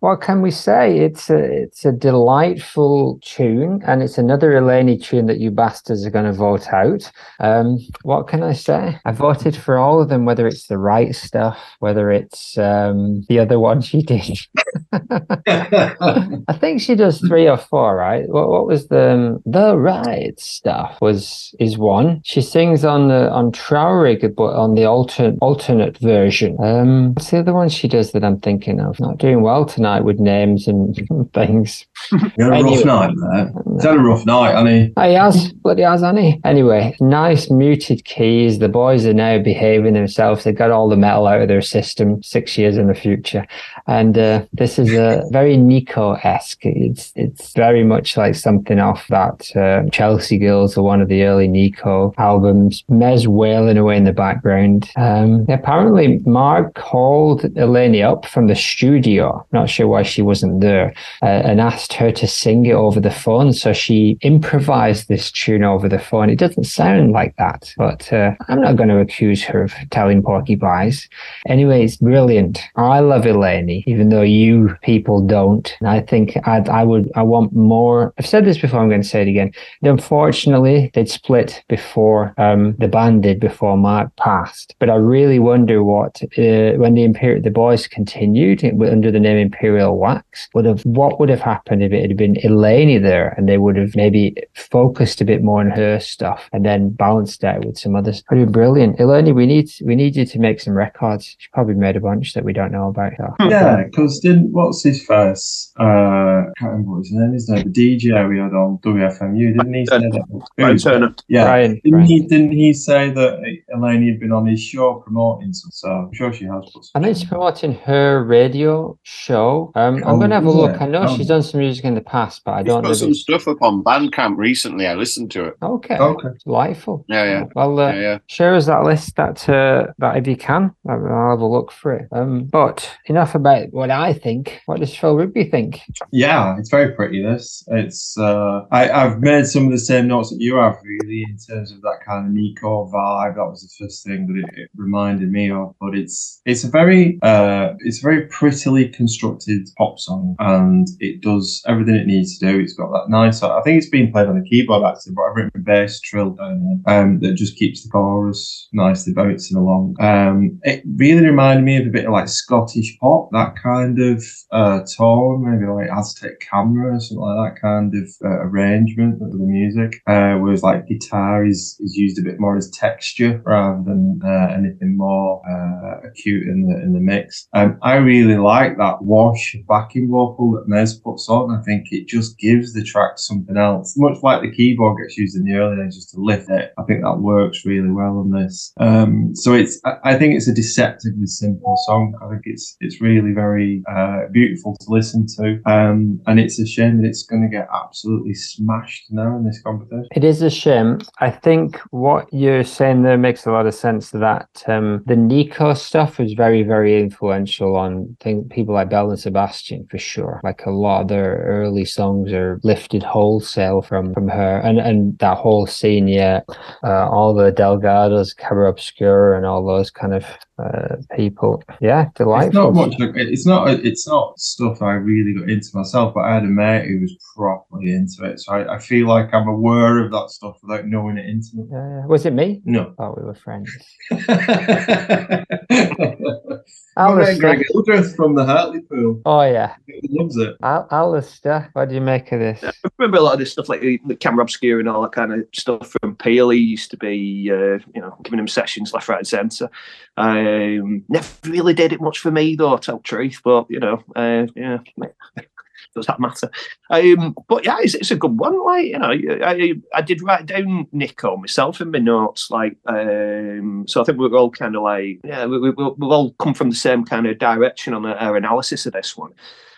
What can we say? It's a it's a delightful tune, and it's another Eleni tune that you bastards are going to vote out. Um, what can I say? I voted for all of them, whether it's the right stuff, whether it's um, the other one she did. I think she does three or four, right? What, what was the um, the right stuff? Was is one. She sings on the on Traurig, but on the alternate alternate version. Um, what's the other one she does that I'm thinking of? Not doing well tonight with names and things. You had a Anyway. rough night there. He's had a rough night, hasn't he? Oh, he has, bloody has, hasn't he? Anyway, nice muted keys. The boys are now behaving themselves. They got all the metal out of their system six years in the future, and uh, this is a very Nico esque. It's it's very much like something off that uh, Chelsea Girls or one of the early Nico albums. Mez wailing away in the background. Um, apparently, Mark called Eleni up from the studio. Not sure why she wasn't there, uh, and asked her to sing it over the phone. So she improvised this tune over the phone. It doesn't sound like that, but uh, I'm not going to accuse her of telling porcupines. Anyway, it's brilliant. I love Eleni, even though you people don't. And I think I'd, I would, I want more. I've said this before. I'm going to say it again. Unfortunately, they'd split before um, the band did before Mark passed. But I really wonder what uh, when the Imperial the boys continued under the name Imperial Real wax would have what would have happened if it had been Eleni there and they would have maybe focused a bit more on her stuff and then balanced that with some others. Would be brilliant. Eleni, we need we need you to make some records. She probably made a bunch that we don't know about. So. Yeah, because didn't what's his first Uh, I can't remember what his name is now. The DJ we had on WFMU, didn't he say that? Yeah. Brian, Didn't Brian. he? Didn't he say that Elaine had been on his show promoting some? So I'm sure she has. Put I some think she's promoting her radio radio show. Um, I'm Oh, going to have a look. it? I know Oh. she's done some music in the past, but I He's don't know. got some it's- stuff up on Bandcamp recently. I listened to it. Okay, Okay. delightful. Yeah, yeah. Well, uh, Yeah, yeah. share us that list that uh, that if you can, I'll I'll have a look for it. Um, but enough about what I think. What does Phil Rigby think? Yeah, it's very pretty. This it's uh, I I've made some of the same notes that you have really in terms of that kind of Nico vibe. That was the first thing that it, it reminded me of. But it's it's a very uh it's very prettily constructed pop song, and it does everything it needs to do. It's got that nice. I think it's been played on the keyboard actually, but I've written bass trill down there um, that just keeps the chorus nicely bouncing along. Um, it really reminded me of a bit of like Scottish pop, that kind of uh, tone, maybe like Aztec Camera or something like that kind of uh, arrangement of the music. Uh, whereas like guitar is, is used a bit more as texture rather than uh, anything more uh, acute in the in the mix. Um, I really like that wash backing vocal that Mez puts on. I think it just gives the track something else, much like the keyboard gets used in the early days just to lift it. I think that works really well on this. Um, so it's I, think it's a deceptively simple song. I think it's it's really very uh, beautiful to listen to. Um, and it's a shame that it's going to get absolutely smashed now in this competition. It is a shame. I think what you're saying there makes a lot of sense. That um, the Nico stuff was very, very influential on think people like Belle and Sebastian for sure. Like a lot of their early songs are lifted wholesale from from her, and and that whole scene, yeah, uh, all the Delgados, Camera Obscura, and all those kind of uh, people. Yeah, It's not delightful. much. It's not. It's not stuff I really got into myself. But I had a mate who was properly into it, so I, I feel like I'm aware of that stuff without knowing it intimately. Yeah. Was it me? No. Oh, we were friends. My mate Alistair. Greg Hildreth from the Hartlepool. Oh yeah, He loves it. Al- Alistair. What do you make of this? I remember a lot of this stuff like the, the Camera Obscura and all that kind of stuff from Peel. He used to be, uh, you know, giving him sessions left, right, and centre. Um, never really did it much for me, though, to tell the truth. But you know, uh, yeah, does that matter? Um, but yeah, it's, it's a good one. Like you know, I, I did write down Nico myself in my notes. Like, um, so I think we're all kind of like, yeah, we, we, we'll all come from the same kind of direction on our analysis of this one.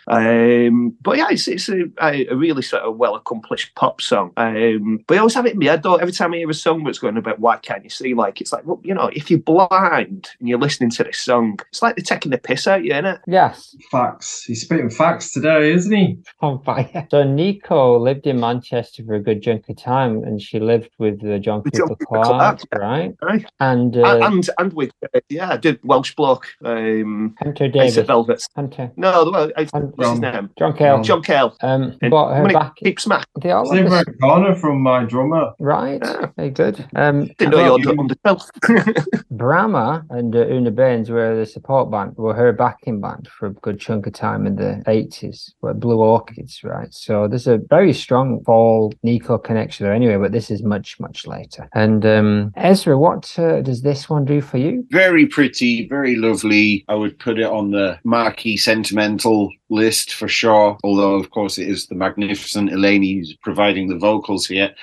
Um, but yeah, it's, it's a, a a really sort of well accomplished pop song. Um, but I always have it in my head though. Every time I hear a song that's going about why can't you see, like it's like, well, you know, if you're blind and you're listening to this song, it's like they're taking the piss out you, innit? Yes. Facts. He's spitting facts today, isn't he? On fire. So Nico lived in Manchester for a good chunk of time, and she lived with the John With John Cooper Cooper Clarke, Clarke, right? Right. And uh, and and with uh, yeah, I did Welsh bloke. Um, Hunter Ace Davis. Velvet. Hunter. No, the well, I- what's his John- name? John Cale. John Cale. Um, And bought her when back. keeps smack. They all Same have this- corner from my drummer. right. Yeah. Very good. Um, Didn't know you were under twelve. Bramah and uh, Una Baines were the support band, were her backing band for a good chunk of time in the 80s, were Blue Orchids, right? So there's a very strong Paul Nico connection there anyway, but this is much, much later. And um, Ezra, what uh, does this one do for you? Very pretty, very lovely. I would put it on the marquee sentimental list for sure. Although, of course, it is the magnificent Elaine who's providing the vocals here.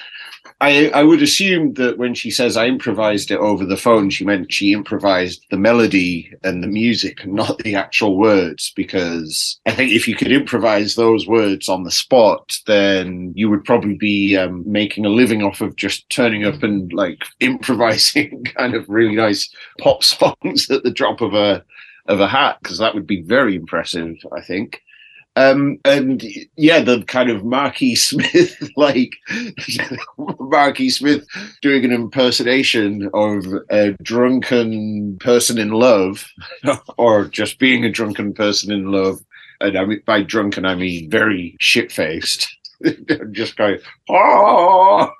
I, I would assume that when she says I improvised it over the phone, she meant she improvised the melody and the music not the actual words. Because I think if you could improvise those words on the spot, then you would probably be um, making a living off of just turning up and like improvising kind of really nice pop songs at the drop of a of a hat. Because that would be very impressive, I think. Um, and yeah, the kind of Marquis Smith, like Marquis Smith doing an impersonation of a drunken person in love, or just being a drunken person in love. And I mean, by drunken, I mean very shit faced. just going, oh,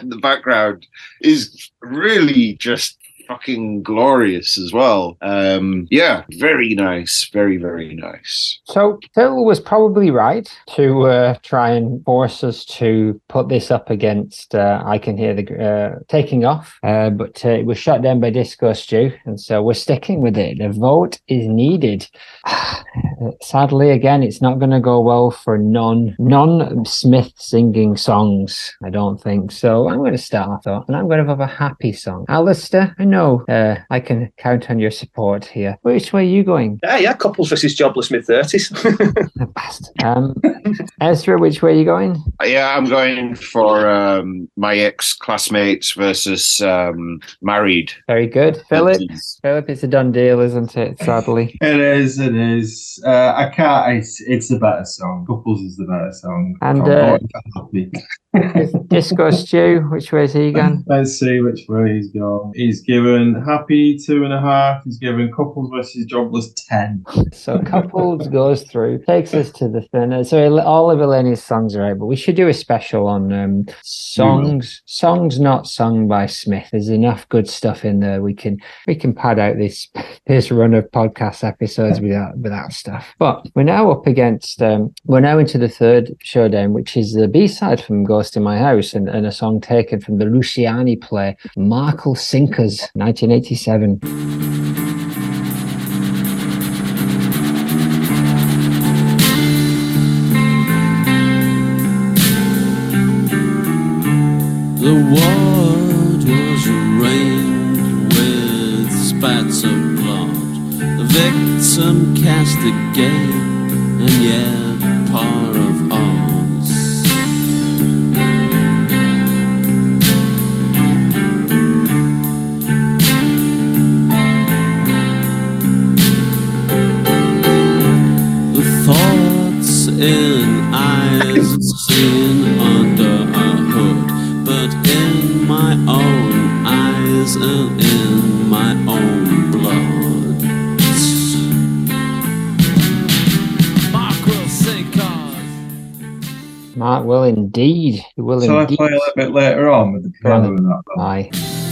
in the background is really just fucking glorious as well. Um, yeah, very nice, very very nice. So Phil was probably right to uh, try and force us to put this up against uh, I Can Hear the uh, Taking Off, uh, but uh, it was shut down by Disco Stew, and so we're sticking with it. The vote is needed. Sadly, again, it's not going to go well for non non Smith singing songs. I don't think so. I'm going to start off, and I'm going to have a happy song. Alistair, I know uh, I can count on your support here. Which way are you going? Yeah, yeah, couples versus jobless mid thirties. Bastard. Um, Ezra, which way are you going? Yeah, I'm going for um, my ex classmates versus um, married. Very good, Philip. Philip, it's a done deal, isn't it? Sadly. It is, it is. Uh, I can't. It's, it's the better song. Couples is the better song. And, uh, happy. Disco Stew, which way is he going? Let's see which way he's gone. He's given happy two and a half. He's given couples versus jobless ten. So couples goes through, takes us to the thinner. So all of Eleni's songs are out, but we should do a special on um, songs songs not sung by Smith. There's enough good stuff in there. We can we can pad out this this run of podcast episodes without without stuff. But we're now up against um, we're now into the third showdown, which is the B side from In My House and, and a song taken from the Luciani play Mark'll Sink Us, 1987. The ward was rained with spats of blood. The victim cast a gate, and yet part will indeed. He will Shall I play a little bit later on with the Go piano and that? Aye.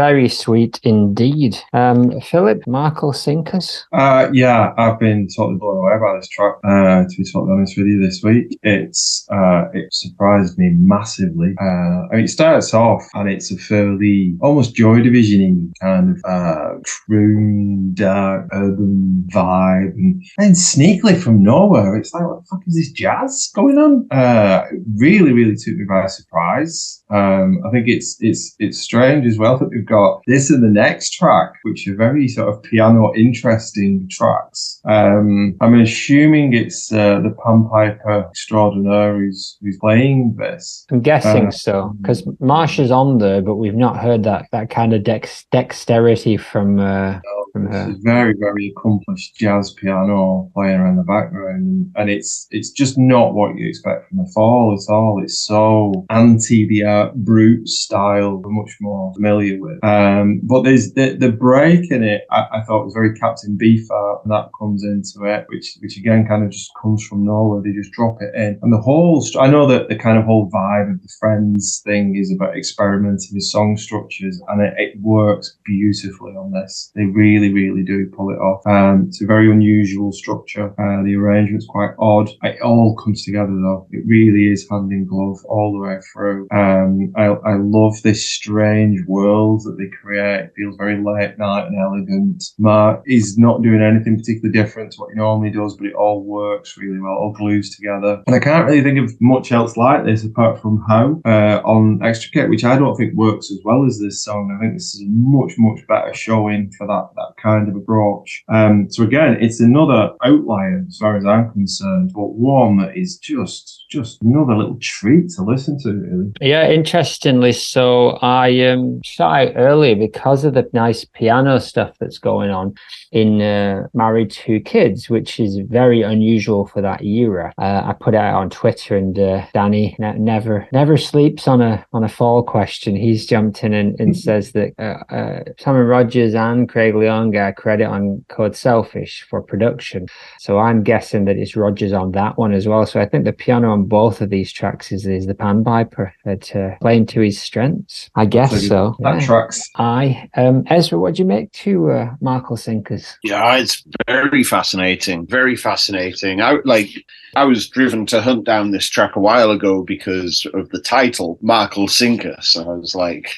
Very sweet indeed. Um, Philip, Mark'll Sink Us. Uh, yeah, I've been totally blown away by this track. Uh, to be totally honest with you, this week it's uh, it surprised me massively. Uh, I mean, it starts off and it's a fairly almost Joy Division kind of uh, croon, dark, urban vibe, and then sneakily from nowhere, it's like, what the fuck is this jazz going on? Uh, really, really took me by surprise. Um, I think it's it's it's strange as well that we've got this and the next track, which are very sort of piano interesting tracks. Um, I'm assuming it's uh, the Pan Piper extraordinaire who's, who's playing this. I'm guessing Uh, so because Marsh is on there, but we've not heard that that kind of dex- dexterity from uh, from It's her. a very, very accomplished jazz piano player in the background, and it's it's just not what you expect from the fall at all. It's so anti the brute style we're much more familiar with. Um, but there's the the break in it. I, I thought was very Captain Beefheart, and that comes into it, which which again kind of just comes from nowhere. They just drop it in, and the whole. I know that the kind of whole vibe of the Frenz thing is about experimenting with song structures, and it, it works beautifully on this. They really, really do pull it off. Um, it's a very unusual structure. Uh, the arrangement's quite odd. It all comes together though. It really is hand in glove all the way through. Um, I, I love this strange world that they create. It feels very late night and elegant. Mark is not doing anything particularly different to what he normally does, but it all works really well. All glues together. And I can't really think of much else like this apart from How uh, on Extricate, which I don't think works as well as this song. I think this is a much, much better showing for that, that kind of approach. Um, so again, it's another outlier as far as I'm concerned, but one that is just, just another little treat to listen to, really. Yeah, interestingly, so I um started earlier because of the nice piano stuff that's going on in uh, Married Two Kids, which is very unusual for that era. Uh, I put it out on Twitter, and uh, Danny ne- never never sleeps on a on a fall question. He's jumped in and, and says that uh, uh, Simon Rogers and Craig Leon get credit on Code Selfish for production. So I'm guessing that it's Rogers on that one as well. So I think the piano on both of these tracks is, is the Pan Piper that uh, uh, playing to his strengths. I guess so. That yeah. tracks. Aye. Um, Ezra, what do you make to uh, Michael Sinkers? Yeah, it's very fascinating. Very fascinating. I like. I was driven to hunt down this track a while ago because of the title, Mark'll Sink Us. So I was like,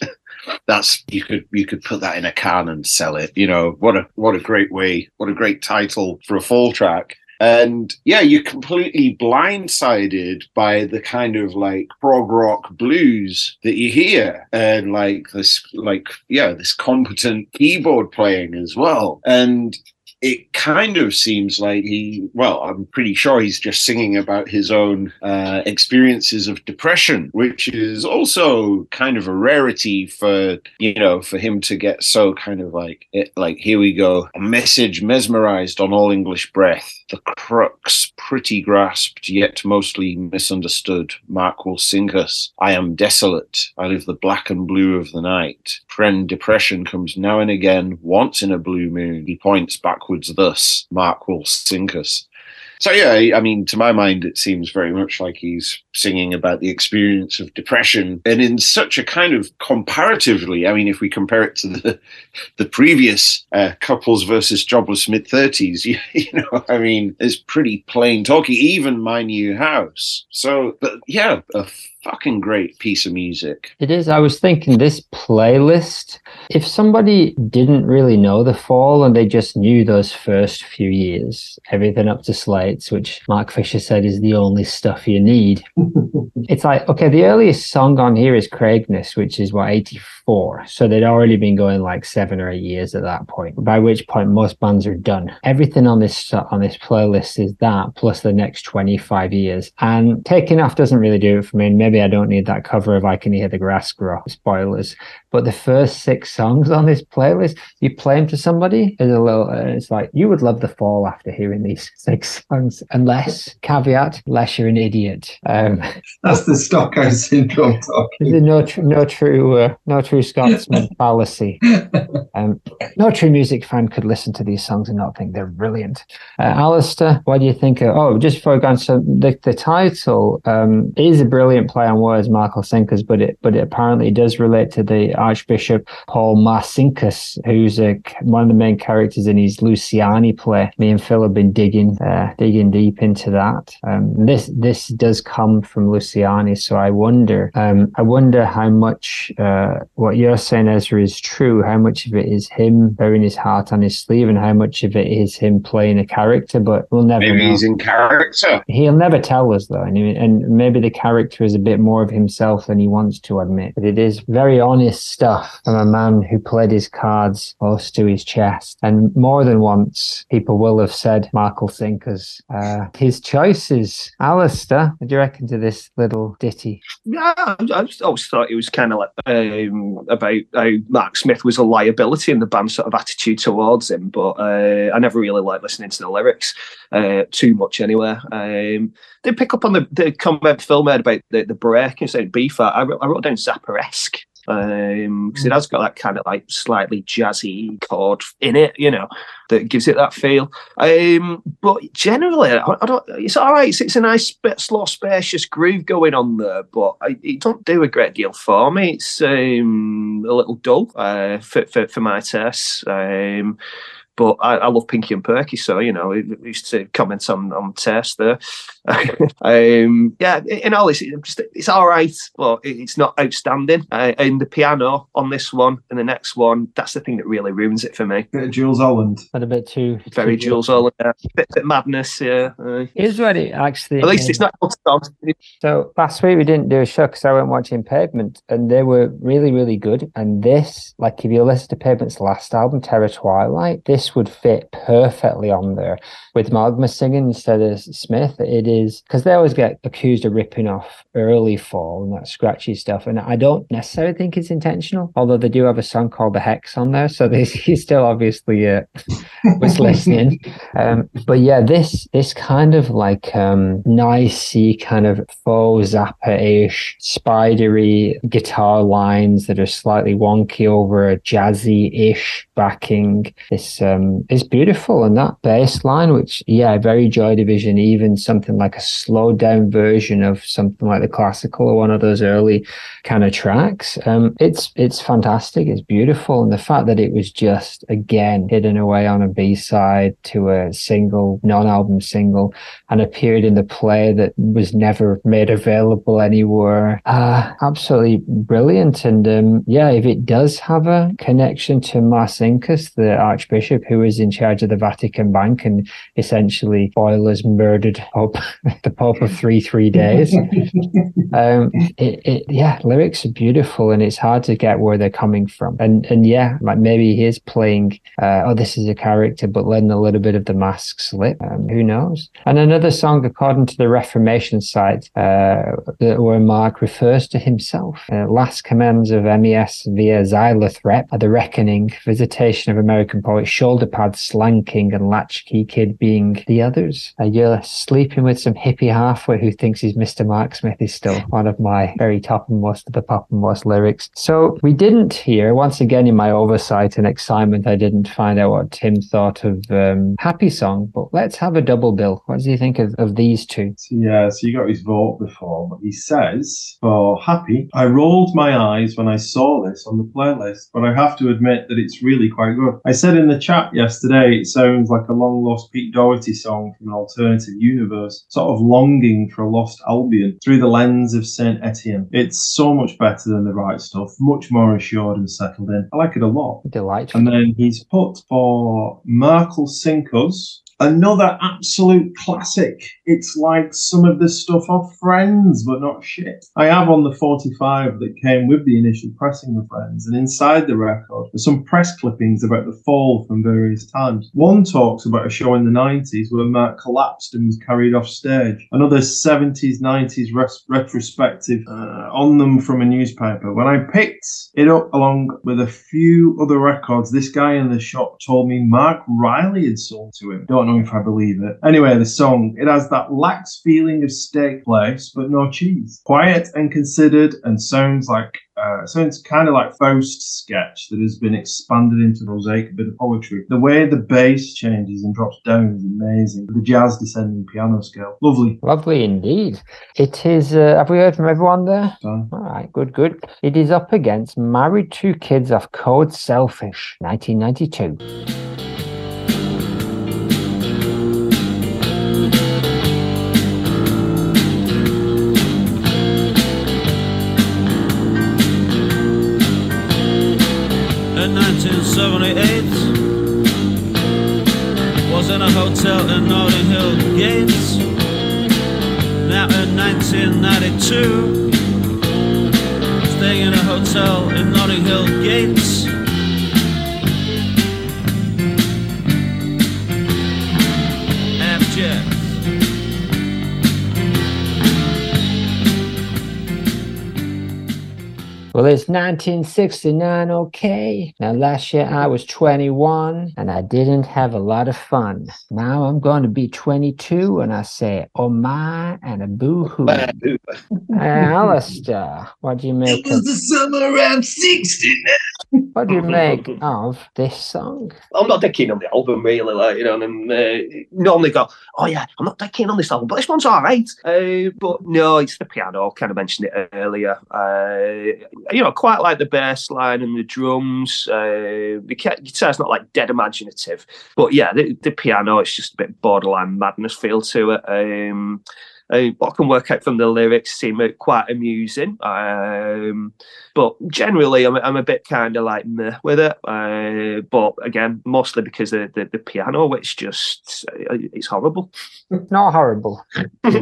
"That's you could you could put that in a can and sell it." You know, what a what a great way, what a great title for a fall track. And yeah, you're completely blindsided by the kind of like prog rock blues that you hear, and like this, like yeah, this competent keyboard playing as well. And it kind of seems like he, well, I'm pretty sure he's just singing about his own uh, experiences of depression, which is also kind of a rarity for, you know, for him to get so kind of like, it, like, here we go, a message mesmerized on all English breath, the crux pretty grasped, yet mostly misunderstood. Mark will sink us. I am desolate. I live the black and blue of the night. Friend depression comes now and again, once in a blue moon. He points backwards thus. Mark will sink us. So yeah, I mean, to my mind, it seems very much like he's singing about the experience of depression, and in such a kind of comparatively. I mean, if we compare it to the the previous uh, couples versus jobless mid thirties, you, you know, I mean, it's pretty plain talking. Even my new house. So, but yeah, a fucking great piece of music. It is. I was thinking this playlist, if somebody didn't really know The Fall and they just knew those first few years, everything up to Slates, which Mark Fisher said is the only stuff you need, it's like, okay, the earliest song on here is Craigness, which is what, 84. So they'd already been going like seven or eight years at that point, by which point most bands are done. Everything on this on this playlist is that plus the next 25 years. And Taking Off doesn't really do it for me. And maybe I don't need that cover of I Can Hear the Grass Grow. Spoilers. But the first six songs on this playlist, you play them to somebody, is a little, uh, it's like, you would love the fall after hearing these six songs, unless, caveat, unless you're an idiot. Um, That's the Stockholm syndrome talking. no, tr- no true, uh, no true Scotsman fallacy. Um, no true music fan could listen to these songs and not think they're brilliant. Uh, Alistair, what do you think? Of, oh, just before I go on, so the, the title um, is a brilliant play on words, Michael Sinkers, but it but it apparently does relate to the Archbishop Paul Marcinkus, who's a, one of the main characters in his Luciani play. Me and Phil have been digging uh, digging deep into that. Um, this this does come from Luciani, so I wonder um, I wonder how much uh, what you're saying, Ezra, is true. How much of it is him bearing his heart on his sleeve, and how much of it is him playing a character? But we'll never Maybe know. he's in character. He'll never tell us though, and, and maybe the character is a bit more of himself than he wants to admit. But it is very honest stuff from a man who played his cards close to his chest. And more than once, people will have said Michael Sinkers. Uh, his choices, Alistair. What do you reckon to this little ditty? Yeah, I, always thought it was kind of like um, about how Mark Smith was a liability in the band's sort of attitude towards him, but uh, I never really liked listening to the lyrics uh, too much anyway. Um, did pick up on the, the comment Phil made about the, the break and saying Beefheart. I, wrote- I wrote down Zappa-esque. Because it has got that kind of like slightly jazzy chord in it, you know, that gives it that feel. Um, but generally, I, I don't. It's all right. It's, it's a nice, bit slow, spacious groove going on there, but I, it don't do a great deal for me. It's um, a little dull uh, for, for for my tastes. Um, but I, I love Pinky and Perky, so you know, we we used to comment on on taste there. um, yeah, in all, it's it's just it's all right, but it- it's not outstanding. Uh, and the piano on this one and the next one, that's the thing that really ruins it for me. Bit of Jools Holland. and a bit too Very too- Jools Holland, yeah. bit, bit madness, yeah. Uh, Here's what it actually. at least it's not. So last week we didn't do a show because I went watching Pavement, and they were really, really good. And this, like, if you listen to Pavement's last album, Terror Twilight, this would fit perfectly on there with Malkmus singing instead of Smith. It is because they always get accused of ripping off early fall and that scratchy stuff, and I don't necessarily think it's intentional. Although they do have a song called The Hexx on there, so this, he still obviously uh, was listening. Um, but yeah, this this kind of like um nicey kind of faux zappa-ish, spidery guitar lines that are slightly wonky over a jazzy-ish backing. This um um, is beautiful. And that bass line, which, yeah, very Joy Division, even something like a slowed down version of something like the classical or one of those early kind of tracks. Um, it's it's fantastic. It's beautiful, and the fact that it was just again hidden away on a B side to a single, non-album single, and appeared in the play that was never made available anywhere. Uh, absolutely brilliant. And um, yeah, if it does have a connection to Marcinkus, the Archbishop who is in charge of the Vatican Bank and essentially Boilers murdered Pope, the Pope of three three days. um, it, it, yeah, lyrics are beautiful, and it's hard to get where they're coming from. And and yeah, like maybe he is playing. Uh, oh, this is a character, but letting a little bit of the mask slip. Um, who knows? And another song, according to the Reformation site, uh, where Mark refers to himself. Uh, last commands of MES via Xyralothep, The Reckoning, Visitation of American Poets, Shoulder Pads, Slang King, and Latchkey Kid being the others. Uh, you're sleeping with some hippie halfway who thinks he's Mr. Mark Smith is still one of my very top and most of the pop and most lyrics. So we didn't hear, once again, in my oversight and excitement, I didn't find out what Tim thought of um, Happy Song, but let's have a double bill. What do you think of, of these two? Yeah, so you got his vote before, but he says, for Happy, I rolled my eyes when I saw this on the playlist, but I have to admit that it's really quite good. I said in the chat yesterday, it sounds like a long lost Pete Doherty song from an alternative universe, sort of longing for a lost Albion through the lens of Saint Etienne. It's so much better than the right stuff, much more assured and settled in. I like it a lot. Delightful. And then he's put for Mark'll Sink Us. Another absolute classic. It's like some of the stuff of Frenz, but not shit. I have on the 45 that came with the initial pressing of Frenz, and inside the record there's some press clippings about the fall from various times. One talks about a show in the 90s where Mark collapsed and was carried off stage. Another 70s, 90s res- retrospective uh, on them from a newspaper. When I picked it up along with a few other records, this guy in the shop told me Mark Riley had sold to him. Don't know if I believe it. Anyway, the song, it has that lax feeling of steak place, but no cheese. Quiet and considered and sounds like uh, sounds kind of like Faust's sketch that has been expanded into mosaic a bit of poetry. The way the bass changes and drops down is amazing. The jazz descending piano scale, lovely. Lovely indeed. It is. Uh, have we heard from everyone there? So, All right, good, good. It is up against Married Two Kids of Code Selfish, 1992. 1978 was in a hotel in Notting Hill Gates. Now in 1992, staying in a hotel in Notting Hill Gates. Well, it's 1969, okay. Now, last year I was 21 and I didn't have a lot of fun. Now I'm going to be 22 and I say, oh my, and a boo hoo. Alistair, what do you make It of, the summer I'm 69. what do you make of this song? I'm not that keen on the album, really. Like, you know, and uh, normally go, oh yeah, I'm not that keen on this album, but this one's all right. Uh, but no, it's the piano. Kind of mentioned it earlier. Uh, you know, quite like the bass line and the drums. Uh, the gu- guitar's not like dead imaginative, but yeah, the, the piano, it's just a bit borderline madness feel to it. Um, uh, what I can work out from the lyrics seem uh, quite amusing. Um, but generally, I'm, I'm a bit kind of like meh with it. Uh, but again, mostly because of the, the piano, which just uh, it's horrible. Not horrible. You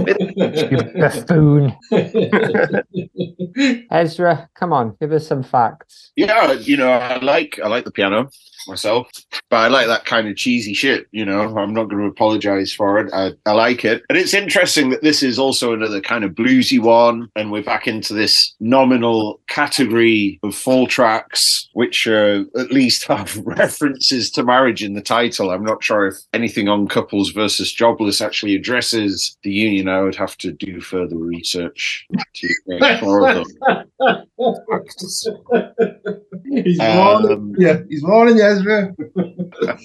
buffoon. Ezra, come on, give us some facts. Yeah, you know, I like I like the piano myself, but I like that kind of cheesy shit. You know, I'm not going to apologize for it. I, I like it, and it's interesting that this is also another kind of bluesy one, and we're back into this nominal category of fall tracks, which uh, at least have references to marriage in the title. I'm not sure if anything on couples versus jobless actually addresses the union. I would have to do further research to explore them. he's Um, warning, yeah, he's warning you, Ezra.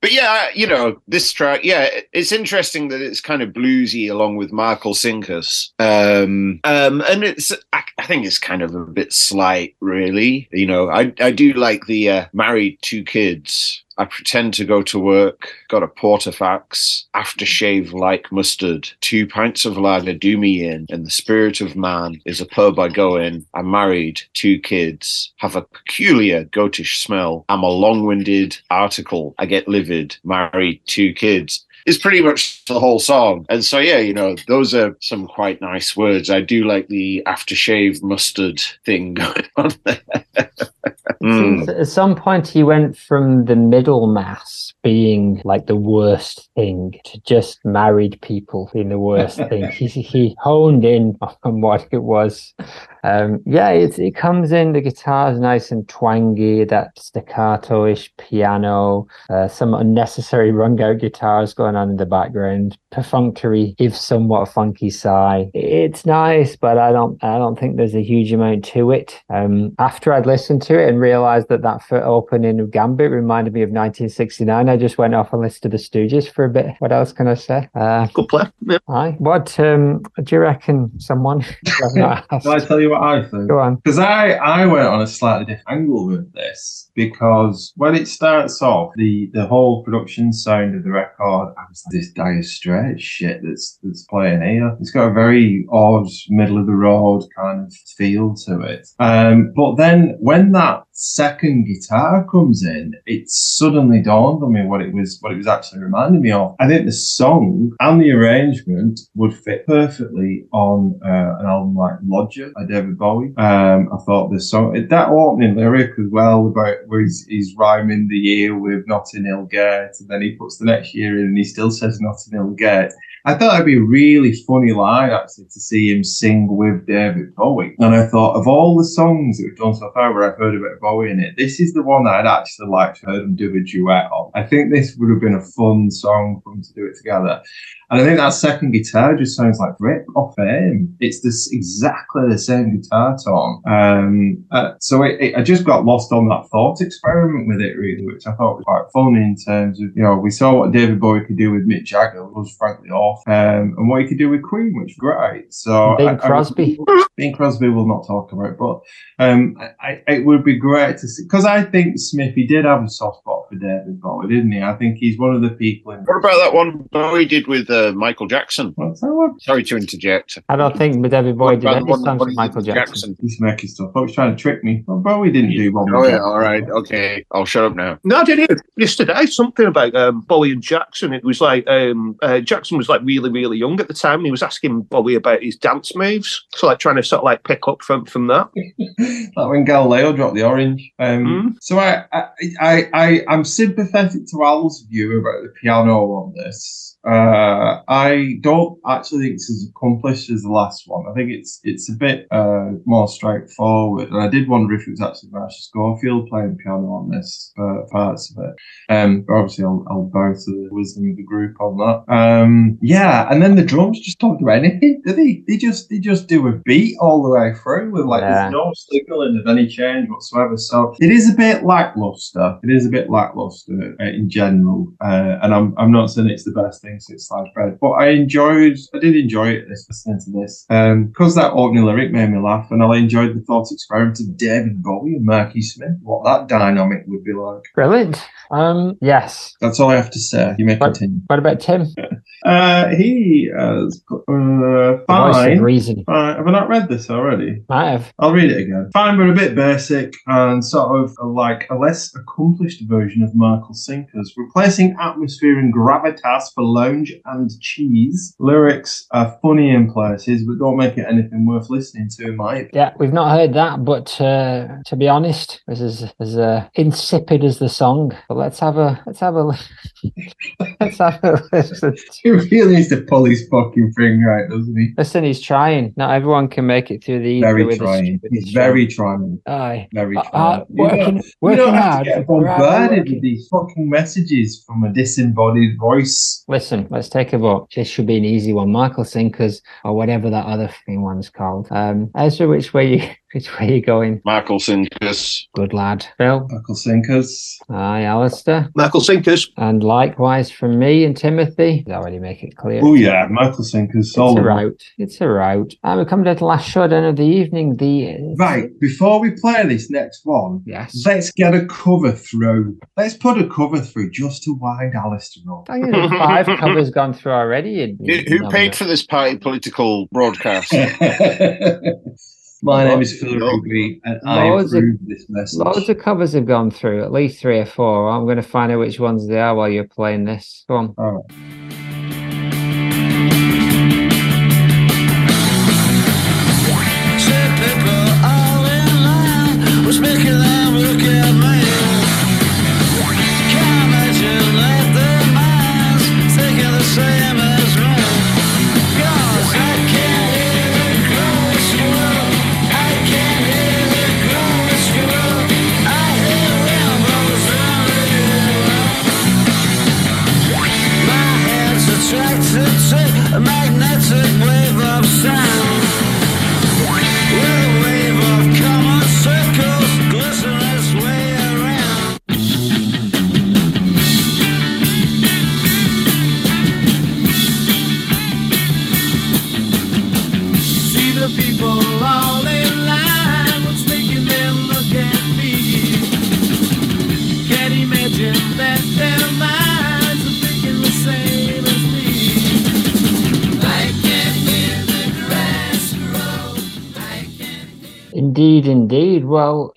But yeah, you know, this track, yeah, it's interesting that it's kind of bluesy along with Mark'll Sink Us. Um, um, and it's, I, I think it's kind of a bit slight, really. You know, I, I do like the uh, married two kids. I pretend to go to work, got a portafax, aftershave like mustard, two pints of lager do me in, and the spirit of man is a pub I go in. I'm married, two kids, have a peculiar goatish smell. I'm a long-winded article. I get livid, married, two kids. Is pretty much the whole song. And so, yeah, you know, those are some quite nice words. I do like the aftershave mustard thing going on there. Mm. At some point, he went from the middle mass being like the worst thing to just married people being the worst thing. He, he honed in on what it was. Um, yeah, it, it comes in, the guitar's nice and twangy, that staccato-ish piano, uh, some unnecessary rung out guitars going on in the background, perfunctory, if somewhat funky sigh. It's nice, but I don't I don't think there's a huge amount to it. Um, after I'd listened to it and realized that that foot opening of Gambit reminded me of 1969, I just went off and listened to the Stooges for a bit. What else can I say? Uh, Good play. Yeah. aye. What um, do you reckon, someone? I've not asked. Shall I tell you what I think? Go on. Because I, I went on a slightly different angle with this because when it starts off, the, the whole production sound of the record, I was like, this Dire Straits shit that's that's playing here. It's got a very odd, middle of the road kind of feel to it. Um, but then when that second guitar comes in, it suddenly dawned on me what it was what it was actually reminding me of. I think the song and the arrangement would fit perfectly on uh, an album like Lodger by David Bowie. Um, I thought the song that opening lyric as well about where he's, he's rhyming the year with Notting Hill Gate, and then he puts the next year in and he still says Notting Hill Gate. I thought it'd be a really funny line actually to see him sing with David Bowie. And I thought of all the songs that we've done so far where I've heard about Bowie in it, this is the one that I'd actually like to heard him do a duet on. I think this would have been a fun song for them to do it together. And I think that second guitar just sounds like rip off him. It's this exactly the same guitar tone. Um, uh, so it, it, I just got lost on that thought experiment with it, really, which I thought was quite fun in terms of, you know, we saw what David Bowie could do with Mick Jagger, was frankly off, um, and what he could do with Queen, which was great. So Bing I- I- Crosby. Bing Crosby will not talk about, it, but um, I, I, it would be great to see because I think Smithy did have a soft spot for David Bowie, didn't he? I think he's one of the people in. What about that one Bowie did with uh, Michael Jackson? What's that one? Sorry to interject. I don't think David Bowie did about any songs with Michael with Jackson. He's making stuff. I was trying to trick me. Well, Bowie didn't do one. Oh yeah, Jackson. all right, okay. I'll shut up now. No, I did hear yesterday something about um, Bowie and Jackson. It was like um, uh, Jackson was like really, really young at the time. And he was asking Bowie about his dance moves, so like trying to sort of like pick up from from that. like when Galileo dropped the orange. Um, So I, I, I, I, I'm sympathetic to Al's view about the piano on this. Uh, I don't actually think it's as accomplished as the last one. I think it's it's a bit uh, more straightforward, and I did wonder if it was actually Marcia Schofield playing piano on this uh, parts of it. Um, but obviously, I'll, I'll bow to the wisdom of the group on that. Um, yeah, and then the drums just don't do anything, do they? They just they just do a beat all the way through with like Yeah. there's no signaling of any change whatsoever. So it is a bit lackluster. It is a bit lackluster uh, in general, uh, and I'm I'm not saying it's the best thing since sliced bread, but I enjoyed I did enjoy it this listening to this um, because that opening lyric made me laugh, and I enjoyed the thought experiment of David Bowie and Marky Smith. What that dynamic would be like. Brilliant. Um, yes. That's all I have to say. You may What- continue. What about Tim? Uh, he has got, uh, The voice of fine. reason. Uh, have I not read this already? Might have. I'll read it again. Fine, but a bit basic and sort of like a less accomplished version of Mark'll Sink Us, replacing atmosphere and gravitas for lounge and cheese. Lyrics are funny in places, but don't make it anything worth listening to, in my. Yeah, we've not heard that, but uh, to be honest, this is as uh, insipid as the song. But let's have a let's have a let's have a listen. He really needs to pull his fucking thing right, doesn't he? Listen, he's trying. Not everyone can make it through the Very trying. with He's very trying. Aye. Very Uh, trying. uh, working, working don't have hard. to get bombarded with these fucking messages from a disembodied voice. Listen, let's take a vote. This should be an easy one. Mark'll Sink Us or whatever that other thing one's called. Um, Ezra, which way you Which way are you going? Mark'll Sink Us. Good lad. Phil? Mark'll Sink Us. Aye, Alistair. Mark'll Sink Us. And likewise from me and Timothy. Did I already make it clear? Oh yeah, Mark'll Sink Us. It's all a of them. route. It's a route. And ah, we come to the last showdown of the evening. The Right, before we play this next one, Yes. let's get a cover through. Let's put a cover through just to wind Alistair up. I think five covers gone through already. in- Who, in who nominal. paid for this party political broadcast? My name is Phil Rugby, and I Loads of- approve this message. Loads of covers have gone through, at least three or four. I'm going to find out which ones they are while you're playing this. Go on. All right.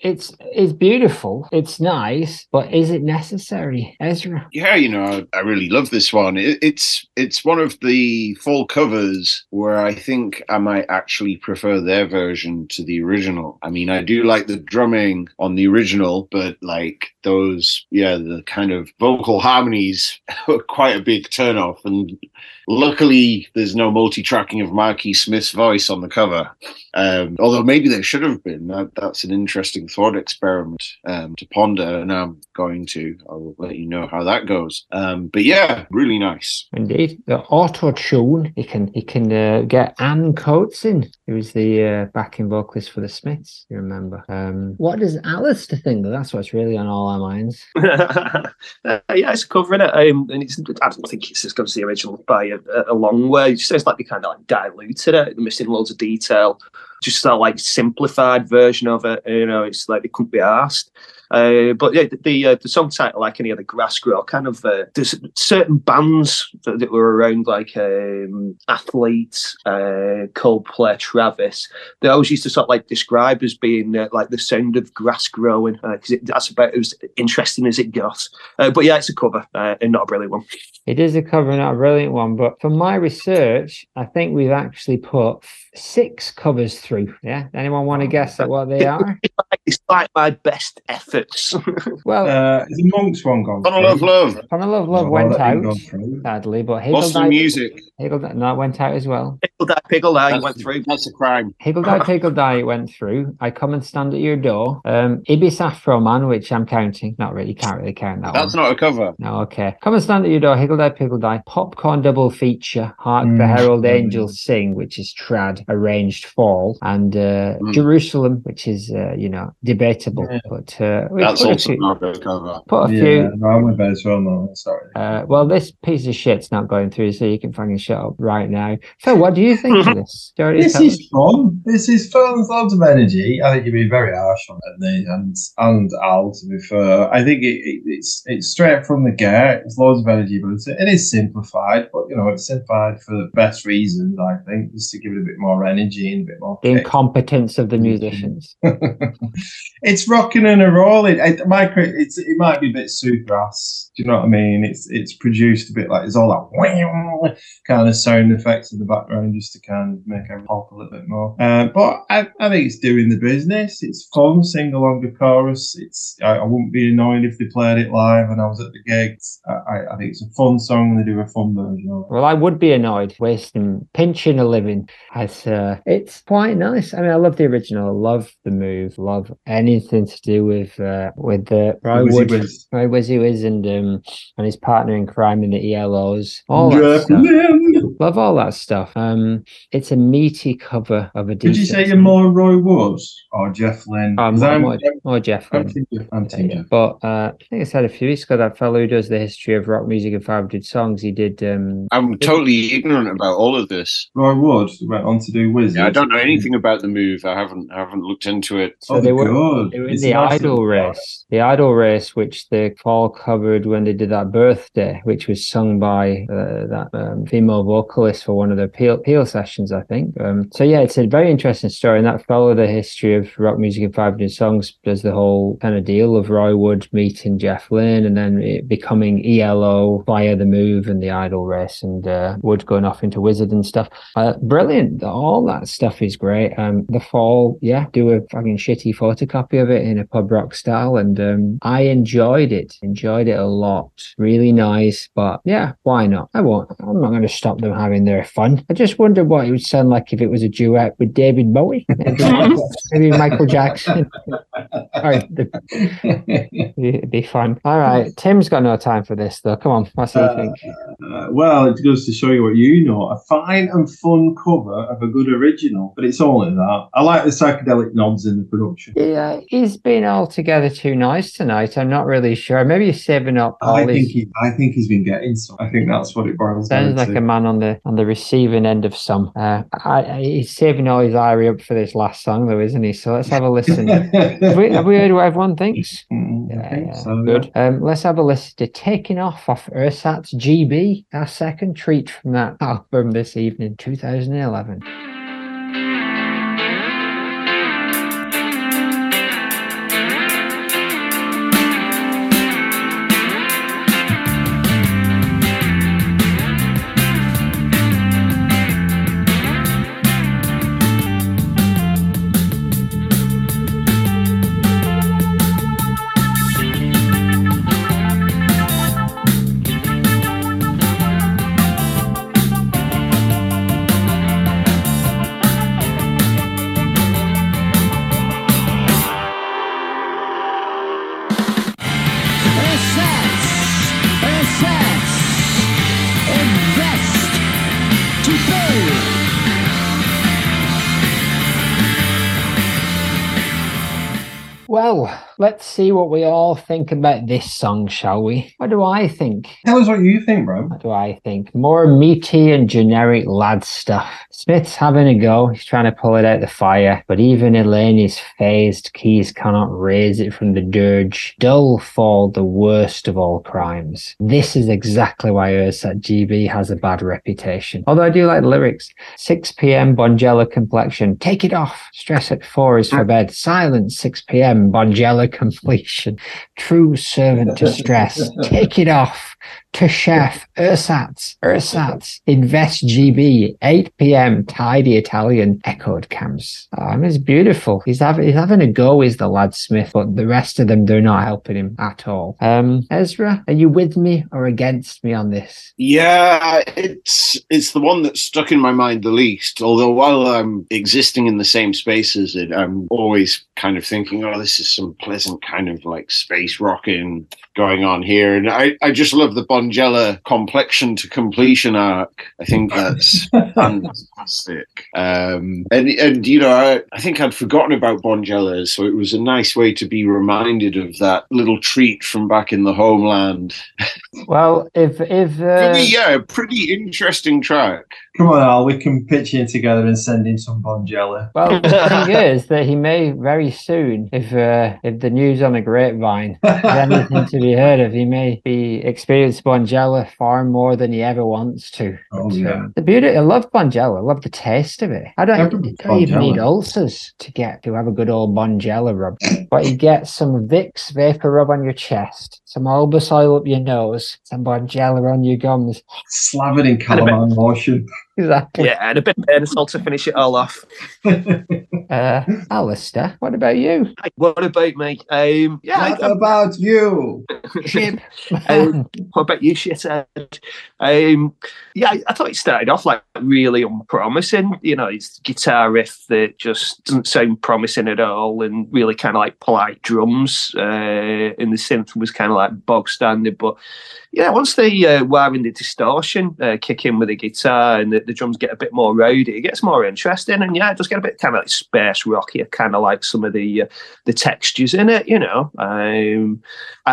It's it's beautiful. It's nice, but is it necessary, Ezra? yeah, you know, I, I really love this one. It, it's it's one of the full covers where I think I might actually prefer their version to the original. I mean, I do like the drumming on the original, but like those, yeah, the kind of vocal harmonies are quite a big turnoff. And luckily, there's no multi-tracking of Marky Smith's voice on the cover. Um, although maybe they should have been. That, that's an interesting thought experiment um, to ponder, and I'm going to. I will let you know how that goes. Um, but yeah, really nice. Indeed, the auto tune. You can you can uh, get Anne Coates in, who was the uh, backing vocalist for the Smiths. You remember? Um, what does Alistair think? That's what's really on all our minds. uh, yeah, it's covering it, um, and it's. I don't think it's as good as the original by a, a long way. It just sounds like they kind of like diluted it, missing loads of detail. Just that like simplified version of it. You know, it's like they couldn't be asked. Uh, but yeah, the the, uh, the song title, like any other grass grow, kind of uh, there's certain bands that, that were around, like um, Athletes, uh, Coldplay, Travis. They always used to sort of like describe as being uh, like the sound of grass growing because it that's about as interesting as it got. Uh, but yeah, it's a cover uh, and not a brilliant one. It is a cover, and not a brilliant one, but from my research, I think we've actually put six covers through. Yeah, anyone want to guess at what they are? It's like my best efforts. Well, Uh, is the Monks one gone? Fun love, love. Fun of Love Love No, went out go sadly, but Hagel Boston died. music. Hagel, no, it went out as well. Pickle that pickle that went through. that's a crime. Higgle Die Pickle Die went through. I come and stand at your door. Um, Ibis Afro Man, which I'm counting. Not really, can't really count that That's one. not a cover. No, okay. Come and stand at your door. Higgle Die Pickle Die. Popcorn double feature. Hark the Mm. Herald Angels Sing, which is trad arranged fall, and uh, Mm. Jerusalem, which is uh, you know debatable, Yeah. but uh, That's put a also few. not a cover. Put a Yeah, few no, I'm with Ben as well. No, sorry. uh, well, this piece of shit's not going through, so you can fucking shut up right now. So, what do you think of this? Do This tell us? is fun. This is fun. There's loads of energy. I think you'd be very harsh on it, and and Al. To be fair, I think it, it, it's it's straight from the get. It's loads of energy, but it's, it is simplified. But you know, it's simplified for the best reasons. I think just to give it a bit more energy and a bit more. the kick. incompetence of the musicians. it's rocking and a rolling. It, cri- it's it might be a bit supergrass. Do you know what I mean? It's it's produced a bit like it's all that kind of sound effects in the background just to kind of make everything pop a little bit more. Uh, but I, I think it's doing the business. It's fun. Sing along the chorus. It's I, I wouldn't be annoyed if they played it live and I was at the gigs. I, I, think it's a fun song and they do a fun version of it. Well, I would be annoyed wasting pinching a living. As uh, it's quite nice. I mean, I love the original. I Love the move. Love anything to do with uh, with uh, Roy Wizzy Wood, Wiz. Roy Wizzy Wiz, and um, and his partner in crime in the ELOs. All that stuff. Love all that stuff. Um, it's a meaty cover of a. Did you say you're more Roy Woods or Jeff Lynne? Um, 'Cause I'm, more, more Jeff. I'm Lynne. Team Jeff. I'm Yeah, Team. Jeff. But uh, I think I said a few weeks ago that fellow who does the history of rock music and 500 songs. He did. Um, I'm totally ignorant about all of this. Roy Wood went on to do Wizards. Yeah, I don't know anything about the move. I haven't I haven't looked into it. So oh, they were- They were in It's the nice Idle Race, the Idle Race, which the fall covered when they did that birthday, which was sung by uh, that um, female vocalist for one of the Peel, Peel sessions, I think. Um, so yeah, it's a very interesting story, and that followed the history of rock music and 500 songs. Does the whole kind of deal of Roy Wood meeting Jeff Lynne, and then it becoming ELO via the move and the Idle Race, and uh, Wood going off into Wizzard and stuff. Uh, brilliant. All that stuff is great. Um, the fall, yeah, do a fucking shitty photocopy of it in a pub rock style, and um, I enjoyed it. Enjoyed it a lot. Really nice, but yeah, why not? I won't. I'm not going to stop them having their fun. I just wonder what it would sound like if it was a duet with David Bowie, maybe, maybe Michael Jackson. all right, it'd be fun. All right, Tim's got no time for this though. Come on, what do you think? Uh, well, it goes to show you what you know. A fine and fun cover of a good original, but it's only that. I like the psychedelic nods in the production. Yeah, he's been altogether too nice tonight. I'm not really sure. Maybe he's saving up all I his. think he, I think he's been getting some. I think that's what it boils down to. Sounds like a man on the on the receiving end of some. Uh, I, I, he's saving all his ire up for this last song, though, isn't he? So let's have a listen. have, we, have we heard what everyone thinks? Mm, Yeah, think so, good. Um, let's have a listen to "Taking Off" off Ersatz GB, our second treat from that album this evening, 2011. Well, let's see what we all think about this song, shall we? What do I think? Tell us what you think, bro. What do I think? More meaty and generic lad stuff. Smith's having a go. He's trying to pull it out the fire, but even Eleni is phased. Keys cannot raise it from the dirge. Dull fall the worst of all crimes. This is exactly why Ersatz GB has a bad reputation. Although I do like the lyrics. 6 p.m. Bonjela complexion. Take it off. Stress at 4 is for ah. bed. Silence 6 p.m. Bonjela completion. True servant to stress. Take it off to chef Ersatz, Ersatz, Invest GB, 8 p.m. Tidy Italian echoed camps. Um, it's beautiful. He's having he's having a go, is the lad Smith, but the rest of them they're not helping him at all. Um, Ezra, are you with me or against me on this? Yeah, it's it's the one that stuck in my mind the least. Although while I'm existing in the same space as it, I'm always kind of thinking, oh, this is some pleasant kind of like space rocking going on here. And I, I just love the Bonjela complexion to completion arc. I think that's fantastic. Um, and and you know, I, I think I'd forgotten about Bonjela, so it was a nice way to be reminded of that little treat from back in the homeland. Well, if if uh, Pretty, yeah, pretty interesting track. Come on, Al. We can pitch in together and send in some Bonjela. well, the thing is that he may very soon, if uh, if the news on the grapevine is anything to be heard of, he may be experienced Bonjela far more than he ever wants to. Oh, uh, yeah. the beauty, I love Bonjela. I love the taste of it. I don't, Everybody's you don't even need ulcers to get to have a good old Bonjela rub. but you get some Vicks vapor rub on your chest, some Olbas oil up your nose, some Bonjela on your gums. Slathered in calamine lotion. Exactly. Yeah, and a bit of painful to finish it all off. Uh, Alistair, what about you? Hey, What about me? Um, yeah, What I, about you? Chip. Um, what about you, shithead? Um, yeah, I, I thought it started off like really unpromising. You know, it's guitar riff that just doesn't sound promising at all, and really kind of like polite drums. Uh, and the synth was kind of like bog standard. But yeah, once they uh, wire in the distortion, uh, kick in with the guitar, and the, the drums get a bit more rowdy, it gets more interesting. And yeah, it does get a bit kind of like space rocky, kind of like some of the uh, the textures in it. You know, um,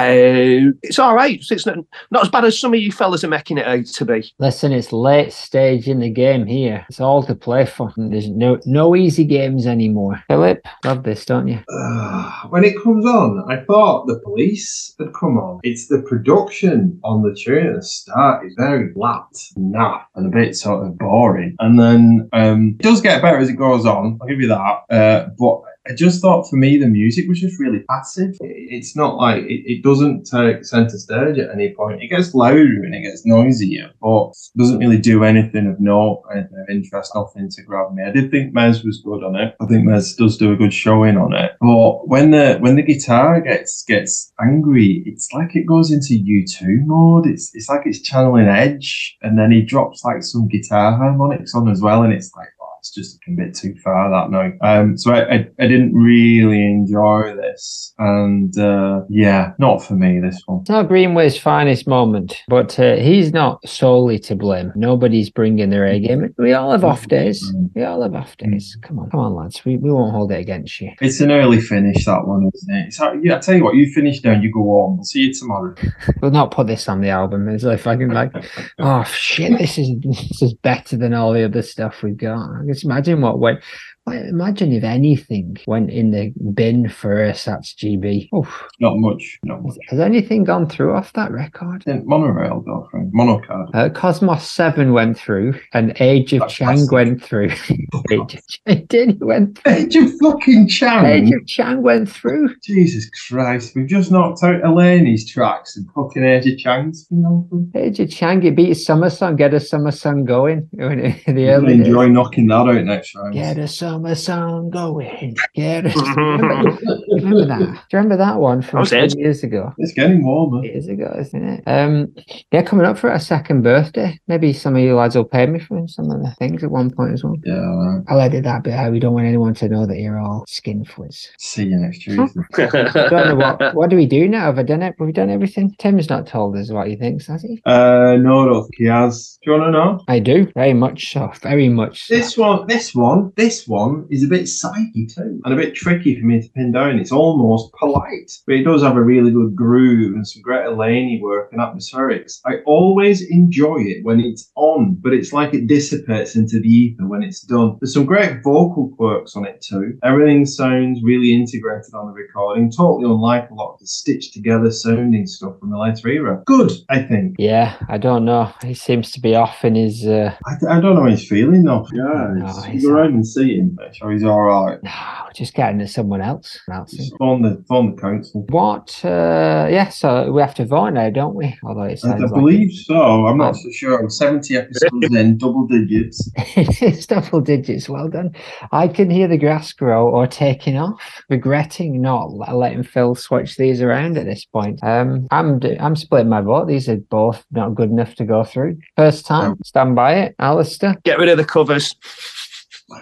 uh, it's all right. It's not, not as bad as some of you fellas are making it out to be. Listen, it's late stage in the game here. It's all to play for. There's no no easy games anymore. Philip, love this, don't you? Uh, when it comes on, I thought the police had come on. It's the production on the tune at the start is very flat, naff, and a bit sort of boring. And then um, it does get better as it goes on. I'll give you that. Uh, but I just thought for me the music was just really passive. It's not like it, it doesn't take centre stage at any point. It gets louder and it gets noisier, but doesn't really do anything of note, anything of interest, nothing to grab me. I did think Mez was good on it. I think Mez does do a good showing on it. But when the when the guitar gets gets angry, it's like it goes into U2 mode. It's it's like it's channeling Edge, and then he drops like some guitar harmonics on as well, and it's like. It's just a bit too far that night. Um, so I, I, I didn't really enjoy this, and uh, yeah, not for me. This one. It's not Greenway's finest moment, but uh, he's not solely to blame. Nobody's bringing their A game. We all have off days. We all have off days. Come on, come on, lads. We, we won't hold it against you. It's an early finish, that one, isn't it? It's how, yeah, I tell you what, you finish down, you go on. We'll see you tomorrow. We'll not put this on the album. It's like fucking like, oh shit, this is this is better than all the other stuff we've got. I just imagine what went. Like, Imagine if anything went in the bin for Ersatz GB. Oof. Not much, not much. Has anything gone through off that record? Didn't monorail through? Monocard. Uh, Cosmos 7 went through, and Age of That's Chang massive. went through. Age of Chang did it went Age of fucking Age Chang. of Chang went through. Jesus Christ, we've just knocked out Eleni's tracks and fucking Age of Chang's been. Age of Chang, it beat Summer Song, get a Summer Song going. In the early days. enjoy knocking that out next round. Get a summer song going. Get a remember, remember that? Do you remember that one from was ten it. years ago? It's getting warmer. Years ago, isn't it? Um, yeah, coming up for a second birthday. Maybe some of you lads will pay me for some of the things at one point as well. Yeah, all right. I'll edit that bit out. We don't want anyone to know that you're all skin fliz. See you next Tuesday. Don't know what what do we do now? Have I done it? Have we done everything? Tim's not told us what he thinks, has he? Uh, no, I don't he has. Do you want to know? I do, very much so. Very much so. This one, this one, this one is a bit psyche too, and a bit tricky for me to pin down. It's almost polite, but it does have a really good groove and some great Eleni work and atmospherics. I always enjoy it when it's on, but it's like it dissipates into the ether when it's done. There's some great vocal quirks on it too. Everything sounds really integrated on the recording, totally unlike a lot of the stitched together sounding stuff from the later era. Good, I think. Yeah, I don't know. He seems to be off in his uh I, I don't know how he's feeling though. Yeah, No, it's- he's you go around and see him. Make sure he's all right. no, just getting to someone else. That's. Just phone the phone the council. What? Uh, yeah, so we have to vote now, don't we? Although it I, sounds I like believe so. I'm not so sure. I'm 70 episodes in, double digits. it's double digits. Well done. I can hear the grass grow or taking off, regretting not letting Phil switch these around at this point. Um, I'm d- I'm splitting my vote. These are both not good enough to go through. First time, stand by it, Alistair. Get rid of the covers.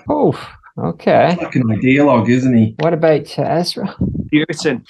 Oh, okay. Like an ideologue, isn't he? What about uh, Ezra? Puritan.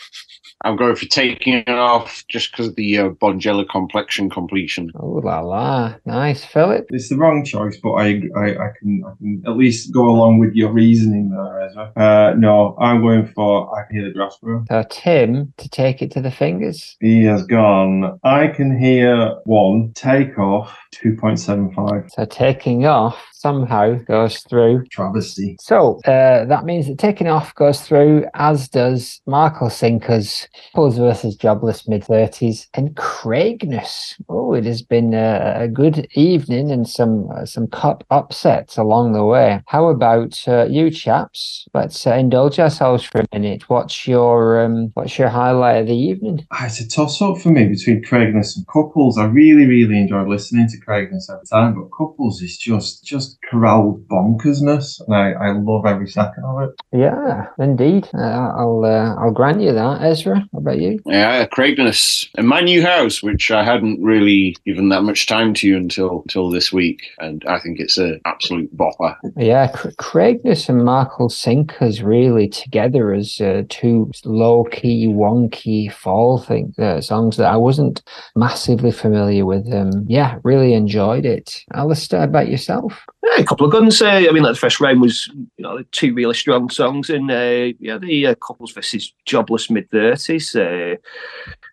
I'm going for taking it off just because of the uh, Bonjela complexion completion. Oh la la, nice, Philip. It's the wrong choice, but I, I, I can I can at least go along with your reasoning there, Ezra. Uh, no, I'm going for I can hear the grass grow. So Tim to take it to the fingers. He has gone. I can hear one take off 2.75 So taking off somehow goes through. travesty. So uh, that means that taking off goes through, as does Mark'll Sink Us weeks. Couples versus Jobless Mid 30s and Craigness. Oh, it has been a, a good evening and some uh, some cup upsets along the way. How about uh, you chaps? Let's uh, indulge ourselves for a minute. What's your um, what's your highlight of the evening? Ah, It's a toss up for me between Craigness and Couples. I really, really enjoy listening to Craigness every time, but Couples is just just corralled bonkersness, and I, I love every second of it. Yeah, indeed. Uh, I'll uh, I'll grant you that, Ezra. How about you? Yeah, Craigness in my new house, which I hadn't really given that much time to until until this week, and I think it's an absolute bopper. Yeah, Cra- Craigness and Mark'll Sink Us really together as uh, two low key, wonky fall thing uh, songs that I wasn't massively familiar with. Um, yeah, really enjoyed it. Alistair, about yourself? Yeah, a couple of guns. Uh, I mean, like the first round was, you know, two really strong songs, and uh, yeah, the uh, couples versus jobless mid thirties uh,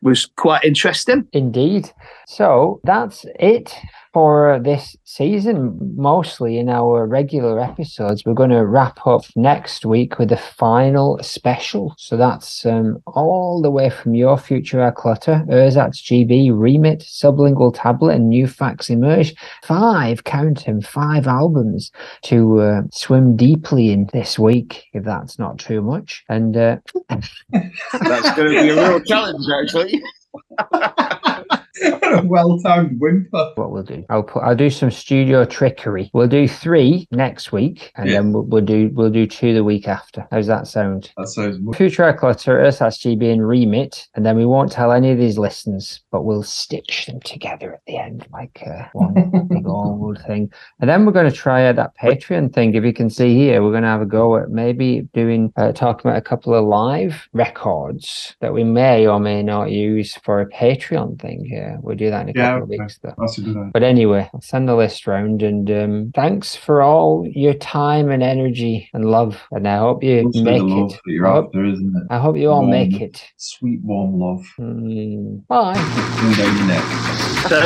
was quite interesting. Indeed. So that's it for this season, mostly in our regular episodes. We're going to wrap up next week with the final special. So that's um, all the way from Your Future Our Clutter, Ersatz GB, Remit, Sublingual Tablet, and New Facts Emerge. Five, count 'em, five albums to uh, swim deeply in this week, if that's not too much. And uh, That's going to be a real challenge, actually you. well timed whimper. what we'll do. I'll put I'll do some studio trickery. We'll do three next week, and Yeah. then we'll, we'll do we'll do two the week after. How's that sound? That sounds Future Clutter, Ersatz GB, and Remit, and then we won't tell any of these listens, but we'll stitch them together at the end like uh, one big old thing. And then we're going to try out that Patreon thing. If you can see here, we're going to have a go at maybe doing uh, talking about a couple of live records that we may or may not use for a Patreon thing. Here, we'll do that in a Yeah, couple of weeks. Though. That's a good idea. But anyway, I'll send the list round and um, thanks for all your time and energy and love. And I hope you Mostly make the love it. that you're I hope, after, isn't it? I hope you all make it. Sweet warm love. Mm, bye. Coming down your neck. So,